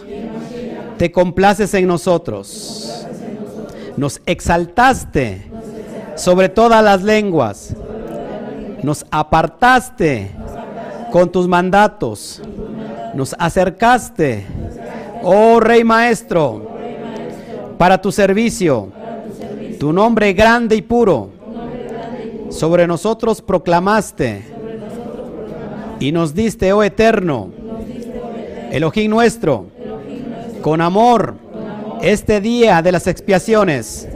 te complaces en nosotros. Nos exaltaste sobre todas las lenguas. Nos apartaste con tus mandatos. Nos acercaste, oh Rey Maestro, para tu servicio. Tu nombre grande y puro. Sobre nosotros proclamaste. Y nos diste, oh Eterno, Elohim nuestro, con amor, este día de las expiaciones,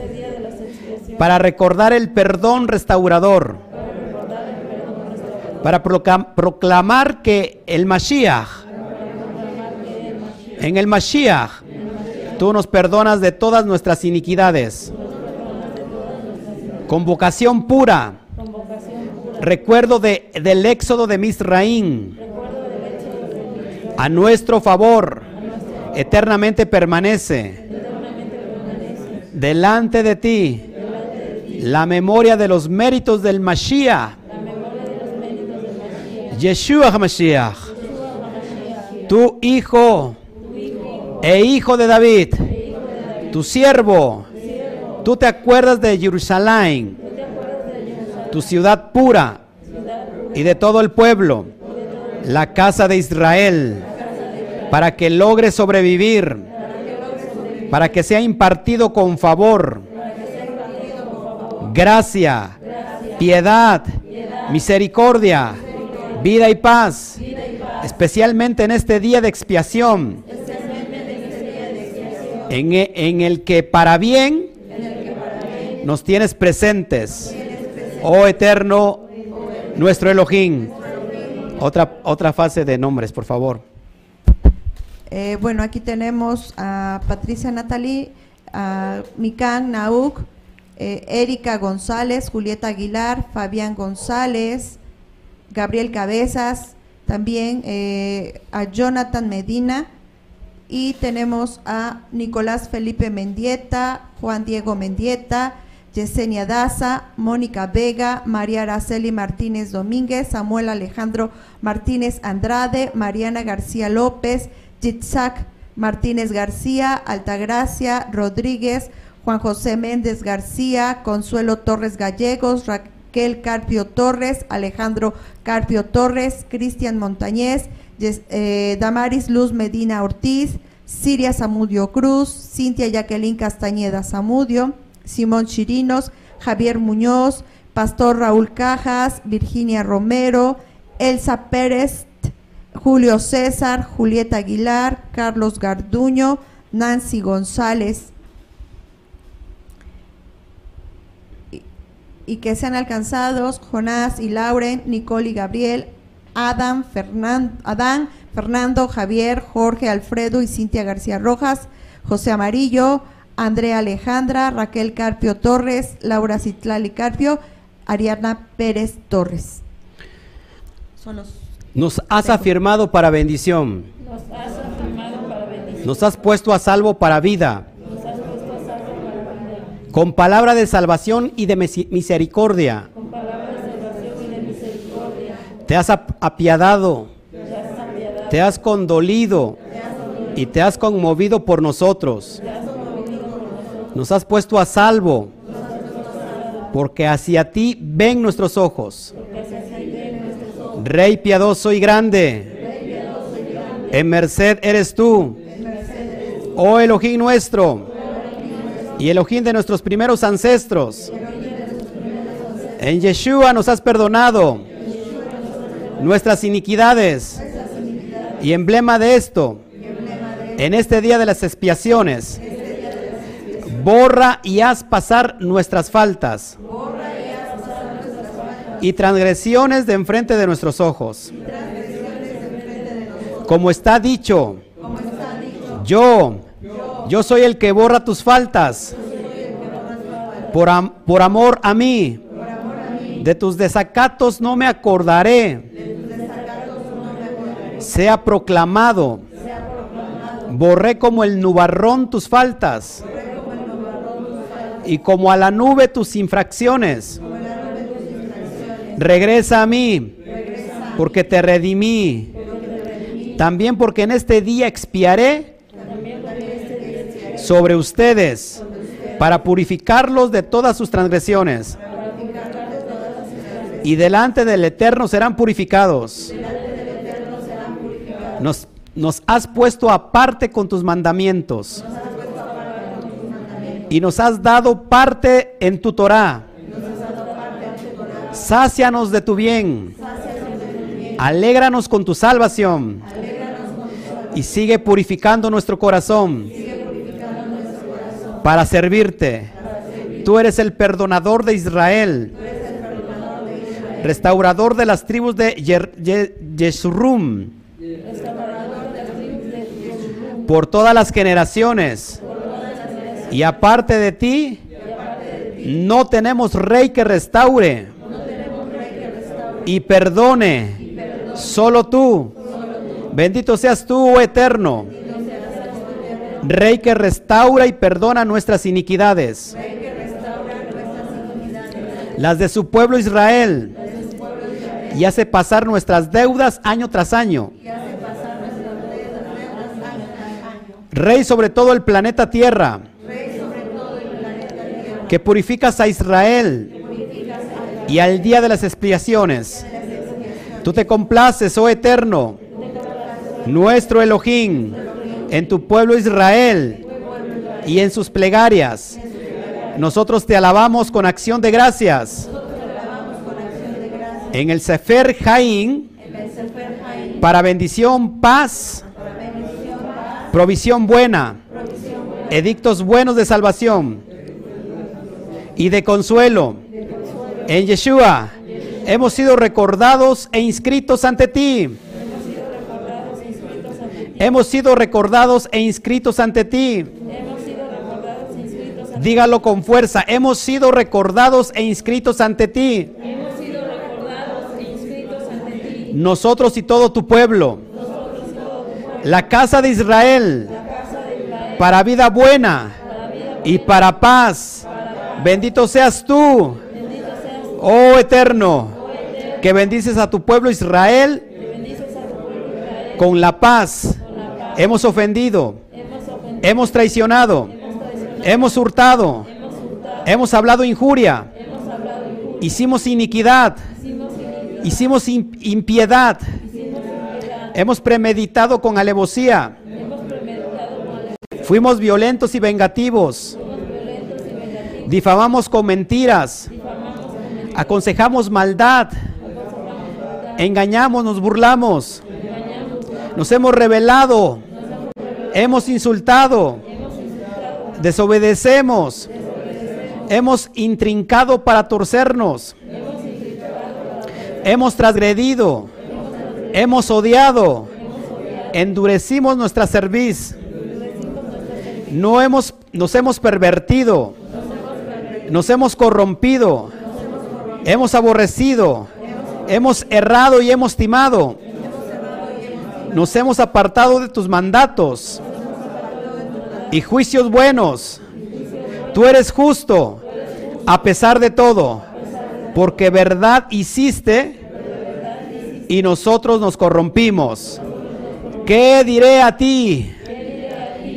para recordar el perdón restaurador, para proclam- proclamar que el Mashiach, en el Mashiach, tú nos perdonas de todas nuestras iniquidades. Convocación pura, recuerdo de, del éxodo de Misraín, a nuestro favor, eternamente permanece. Delante de ti. La memoria de los méritos del Mashiach, Yeshua HaMashiach, tu hijo e hijo de David, tu siervo, tú te acuerdas de Jerusalén, tu ciudad pura y de todo el pueblo, la casa de Israel, para que logre sobrevivir, para que sea impartido con favor, gracia, piedad, misericordia, vida y paz, especialmente en este día de expiación, en, e- el que para bien nos tienes presentes, oh eterno, nuestro Elohim. Otra, otra fase de nombres, por favor. Eh, bueno, aquí tenemos a Patricia Natalie, a Mikan Nauk, eh, Erika González, Julieta Aguilar, Fabián González, Gabriel Cabezas, también eh, a Jonathan Medina y tenemos a Nicolás Felipe Mendieta, Juan Diego Mendieta, Yesenia Daza, Mónica Vega, María Araceli Martínez Domínguez, Samuel Alejandro Martínez Andrade, Mariana García López, Yitzhak Martínez García, Altagracia Rodríguez, Juan José Méndez García, Consuelo Torres Gallegos, Raquel Carpio Torres, Alejandro Carpio Torres, Cristian Montañez, eh, Damaris Luz Medina Ortiz, Siria Zamudio Cruz, Cintia Jacqueline Castañeda Zamudio, Simón Chirinos, Javier Muñoz, Pastor Raúl Cajas, Virginia Romero, Elsa Pérez, Julio César, Julieta Aguilar, Carlos Garduño, Nancy González. Y, que sean alcanzados Jonás y Lauren, Nicole y Gabriel, Adam, Adán, Fernando, Javier, Jorge, Alfredo y Cintia García Rojas, José Amarillo, Andrea Alejandra, Raquel Carpio Torres, Laura Citlali Carpio, Ariadna Pérez Torres. Son los Nos has afirmado para bendición. Nos has afirmado para bendición. Nos has puesto a salvo para vida. Nos has puesto a salvo para vida. Con palabra de salvación y de misericordia. Con palabras de salvación y de misericordia. Te has ap- apiadado. Te has apiadado. Te has condolido. Y te has conmovido por nosotros. Nos has puesto a salvo. Porque hacia ti ven nuestros ojos. Rey piadoso y grande. En merced eres tú. Oh Elohim nuestro. Y Elohim de nuestros primeros ancestros. En Yeshua nos has perdonado nuestras iniquidades. Y emblema de esto, en este día de las expiaciones, borra y haz pasar nuestras faltas y transgresiones de enfrente de nuestros ojos. Como está dicho, yo, yo soy el que borra tus faltas por, por amor a mí. De tus desacatos no me acordaré. Sea proclamado. Borré como el nubarrón tus faltas. Y como a la nube tus infracciones. Regresa a mí, porque te redimí. También porque en este día expiaré sobre ustedes para purificarlos de todas sus transgresiones. Y delante del Eterno serán purificados. Nos, nos has puesto aparte con tus mandamientos. Y nos has dado parte en tu Torah. Sácianos de tu bien. Alégranos con tu salvación. Y sigue purificando nuestro corazón para servirte. Tú eres el perdonador de Israel, restaurador de las tribus de Yeshurun, por todas las generaciones. Y aparte de ti, no tenemos rey que restaure y perdone, solo tú. Bendito seas tú, oh eterno. Rey que restaura y perdona nuestras iniquidades. Las de su pueblo Israel. Y hace pasar nuestras deudas año tras año. Rey sobre todo el planeta Tierra. Que purificas a Israel. Y al día de las expiaciones. Tú te complaces, oh eterno, nuestro Elohim, en tu pueblo Israel y en sus plegarias. Nosotros te alabamos con acción de gracias. En el Sefer Jaín, para bendición, paz, provisión buena, edictos buenos de salvación y de consuelo. En Yeshua hemos sido recordados e inscritos ante ti. Hemos sido recordados e inscritos ante ti. Dígalo con fuerza. Hemos sido recordados e inscritos ante ti. Nosotros y todo tu pueblo. La casa de Israel. Para vida buena y para paz. Bendito seas tú. Oh eterno. Que bendices a tu pueblo Israel con la paz. Hemos ofendido. Hemos traicionado. hemos hurtado. Hemos hablado injuria. Hicimos iniquidad. Hicimos im- impiedad. Hemos premeditado con alevosía. Fuimos violentos y vengativos. Difamamos con mentiras. Aconsejamos maldad. Engañamos, nos burlamos. Nos hemos rebelado. Hemos insultado. Desobedecemos. Hemos intrincado para torcernos. Hemos transgredido. Hemos odiado. Endurecimos nuestra cerviz. No hemos, nos hemos pervertido. Nos hemos corrompido. Hemos aborrecido. Hemos errado y hemos timado. Nos hemos apartado de tus mandatos y juicios buenos. Tú eres justo a pesar de todo, porque verdad hiciste y nosotros nos corrompimos. ¿Qué diré a ti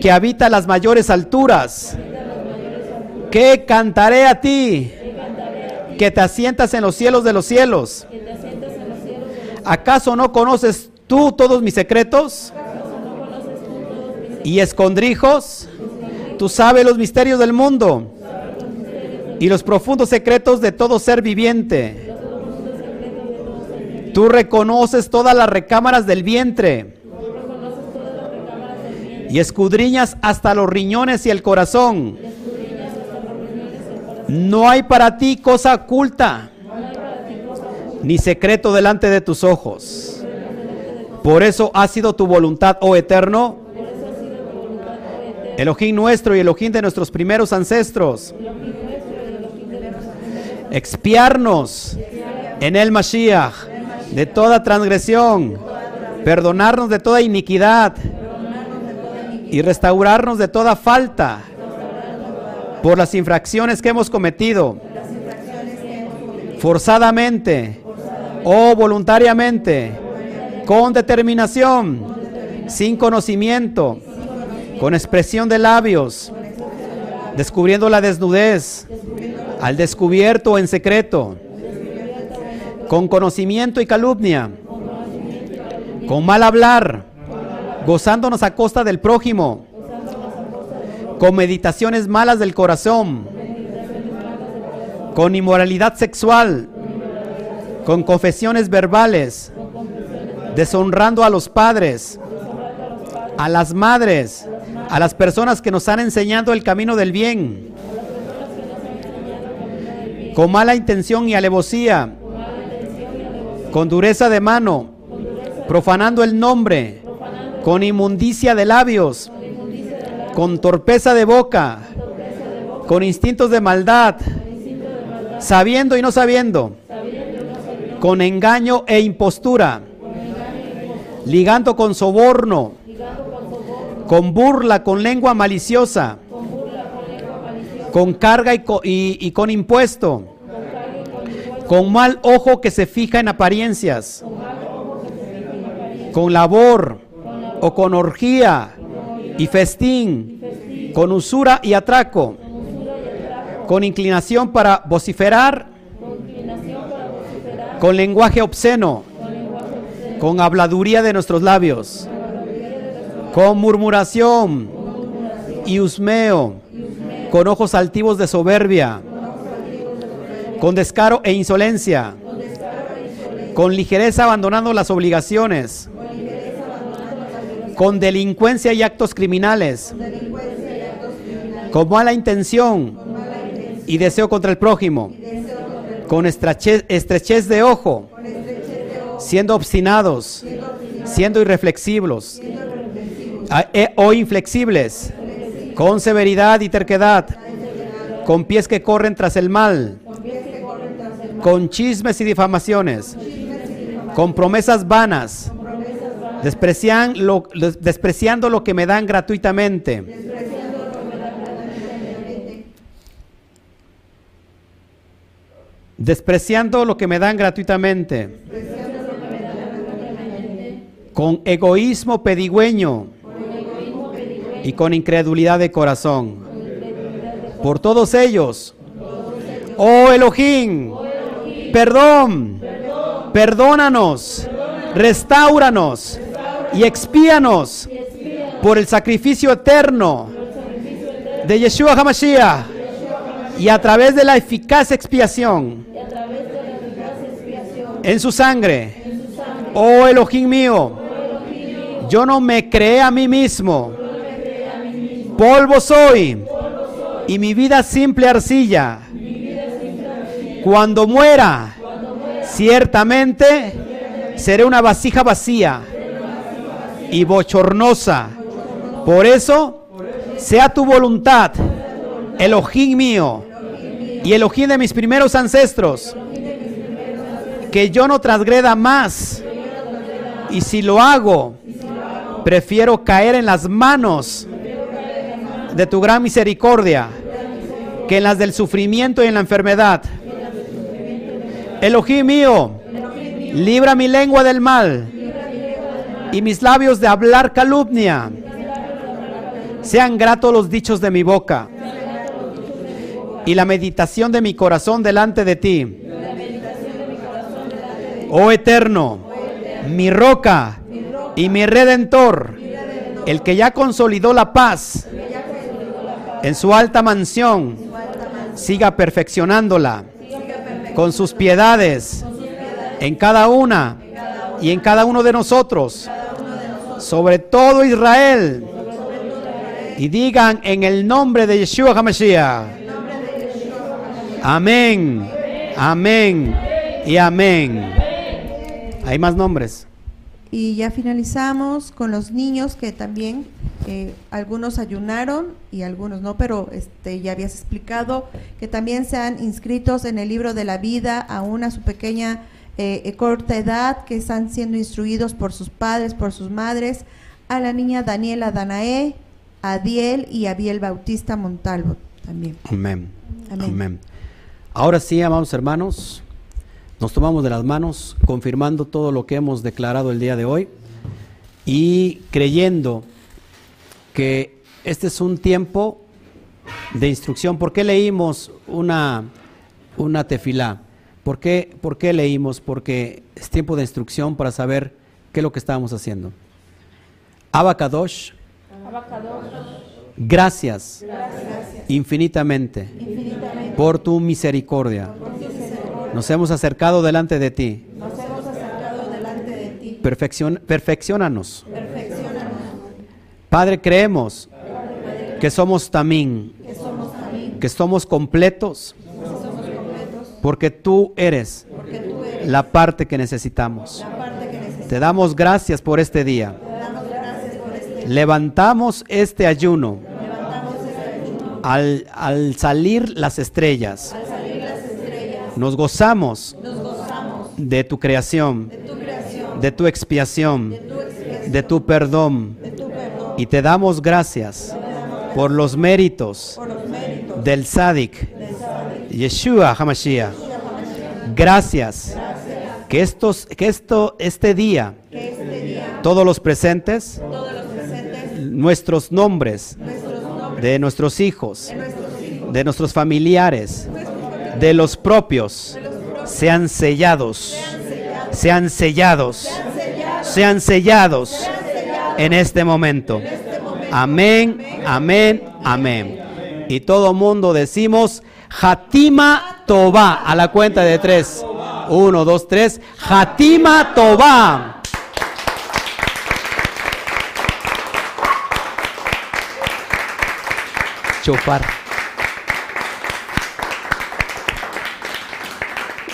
que habita las mayores alturas? ¿Qué cantaré a ti que te asientas en los cielos de los cielos? ¿Acaso no conoces tú todos mis secretos? ¿Y escondrijos? Tú sabes los misterios del mundo y los profundos secretos de todo ser viviente. Tú reconoces todas las recámaras del vientre y escudriñas hasta los riñones y el corazón. No hay para ti cosa oculta ni secreto delante de tus ojos. Por eso ha sido tu voluntad, oh eterno, Elohim nuestro y Elohim de nuestros primeros ancestros, expiarnos en el Mashiach de toda transgresión, perdonarnos de toda iniquidad y restaurarnos de toda falta por las infracciones que hemos cometido forzadamente o voluntariamente, con determinación, sin conocimiento, con expresión de labios, descubriendo la desnudez, al descubierto o en secreto, con conocimiento y calumnia, con mal hablar, gozándonos a costa del prójimo, con meditaciones malas del corazón, con inmoralidad sexual, con confesiones verbales, deshonrando a los padres, a las madres, a las personas que nos han enseñado el camino del bien, con mala intención y alevosía, con dureza de mano, profanando el nombre, con inmundicia de labios, con torpeza de boca, con instintos de maldad, sabiendo y no sabiendo, con engaño e impostura, ligando con soborno, con burla, con lengua maliciosa, con carga y, co- y- y con impuesto, con mal ojo que se fija en apariencias, con labor o con orgía y festín, con usura y atraco, con inclinación para vociferar, con lenguaje obsceno, con habladuría de nuestros labios, con murmuración y husmeo, con ojos altivos de soberbia, con descaro e insolencia, con ligereza abandonando las obligaciones, con delincuencia y actos criminales, con mala intención y deseo contra el prójimo, con estrechez, estrechez de ojo, siendo obstinados, siendo irreflexivos a- e- o inflexibles, con severidad y terquedad, con pies que corren tras el mal, con chismes y difamaciones, con promesas vanas, despreciando lo que me dan gratuitamente. Despreciando lo que me dan gratuitamente. Con egoísmo pedigüeño y con incredulidad de corazón. por todos ellos. Oh Elohim, perdón, perdónanos, restauranos y expíanos por el sacrificio eterno de Yeshua HaMashiach y a través de la eficaz expiación en su sangre. Oh Elohim mío, yo no me creé a mí mismo. Polvo soy y mi vida simple arcilla. Cuando muera, ciertamente seré una vasija vacía y bochornosa. Por eso, sea tu voluntad, Elohim mío y Elohim de mis primeros ancestros, que yo no transgreda más. Y si lo hago, prefiero caer en las manos de tu gran misericordia que en las del sufrimiento y en la enfermedad. Elohim mío, libra mi lengua del mal y mis labios de hablar calumnia. Sean gratos los dichos de mi boca y la meditación de mi corazón delante de ti. Oh eterno, mi roca y mi redentor, el que ya consolidó la paz en su alta mansión, siga perfeccionándola con sus piedades en cada una y en cada uno de nosotros, sobre todo Israel. Y digan en el nombre de Yeshua HaMashiach. Amén, amén y amén. Hay más nombres. Y ya finalizamos con los niños que también eh, algunos ayunaron y algunos no, pero este ya habías explicado que también sean inscritos en el libro de la vida, aún a su pequeña eh, eh, corta edad, que están siendo instruidos por sus padres, por sus madres, a la niña Daniela Danae, a Adiel y a Biel Bautista Montalvo también. Amén. Amén. Amén. Ahora sí, amados hermanos, nos tomamos de las manos, confirmando todo lo que hemos declarado el día de hoy y creyendo que este es un tiempo de instrucción. ¿Por qué leímos una, una tefilá? ¿Por qué, ¿Por qué leímos? Porque es tiempo de instrucción para saber qué es lo que estábamos haciendo. Abacadosh, gracias, infinitamente, por tu misericordia. Nos hemos acercado delante de ti. Perfeccion- perfeccionanos. Padre, creemos que somos tamín, que somos completos, porque tú eres la parte que necesitamos. Te damos gracias por este día. Levantamos este ayuno al, al salir las estrellas. Nos gozamos de tu creación, de tu expiación, de tu perdón. Y te damos gracias por los méritos del Sadik, Yeshua Hamashiach. Gracias que, estos, que esto, este día, todos los presentes, nuestros nombres de nuestros hijos, de nuestros familiares, de los propios, sean sellados, sean sellados, sean sellados en este momento. Amén, amén, amén. Y todo mundo decimos, Hatima Toba, a la cuenta de tres. Uno, dos, tres. Hatima Toba. Chupar.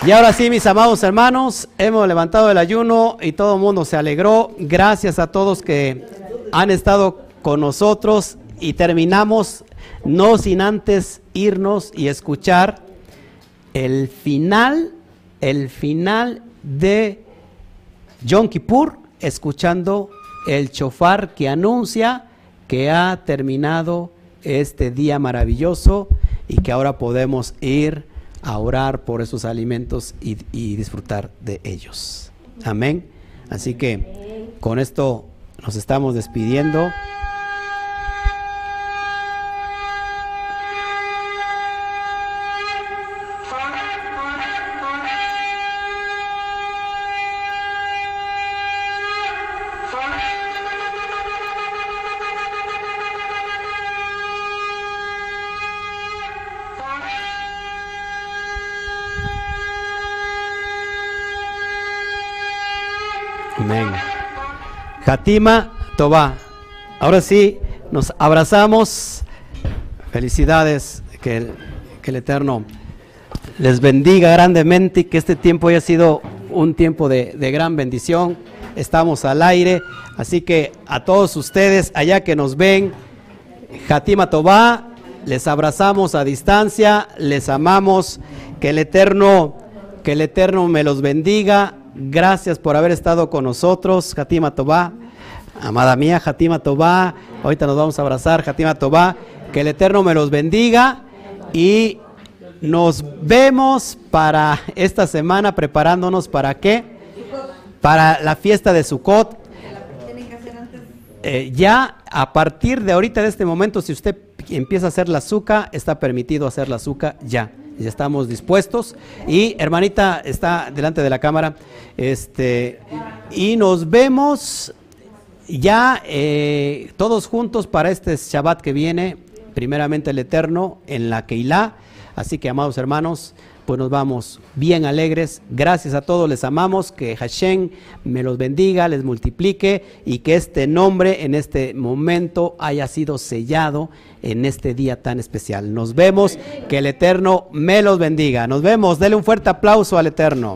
Y ahora sí, mis amados hermanos, hemos levantado el ayuno y todo el mundo se alegró. Gracias a todos que han estado con nosotros y terminamos no sin antes irnos y escuchar el final, el final de Yom Kippur, escuchando el chofar que anuncia que ha terminado este día maravilloso y que ahora podemos ir a orar por esos alimentos y, y disfrutar de ellos. Amén. Así que con esto nos estamos despidiendo. Jatima Tobá. Ahora sí, nos abrazamos. Felicidades. Que el, que el Eterno les bendiga grandemente y que este tiempo haya sido un tiempo de, de gran bendición. Estamos al aire. Así que a todos ustedes allá que nos ven, Jatima Tobá, les abrazamos a distancia, les amamos. Que el Eterno, que el Eterno me los bendiga. Gracias por haber estado con nosotros, Jatima Tobá. Amada mía, Jatima Tobá. Ahorita nos vamos a abrazar, Jatima Tobá. Que el Eterno me los bendiga y nos vemos para esta semana preparándonos para qué? Para la fiesta de Sukkot. Eh, ya a partir de ahorita, de este momento, si usted empieza a hacer la azúcar, está permitido hacer la azúcar ya. Ya estamos dispuestos. Y hermanita está delante de la cámara. Este, y nos vemos ya eh, todos juntos para este Shabbat que viene, primeramente el Eterno, en la Keilah. Así que, amados hermanos, pues nos vamos bien alegres. Gracias a todos, les amamos. Que Hashem me los bendiga, les multiplique y que este nombre en este momento haya sido sellado en este día tan especial. Nos vemos, que el Eterno me los bendiga. Nos vemos, dele un fuerte aplauso al Eterno.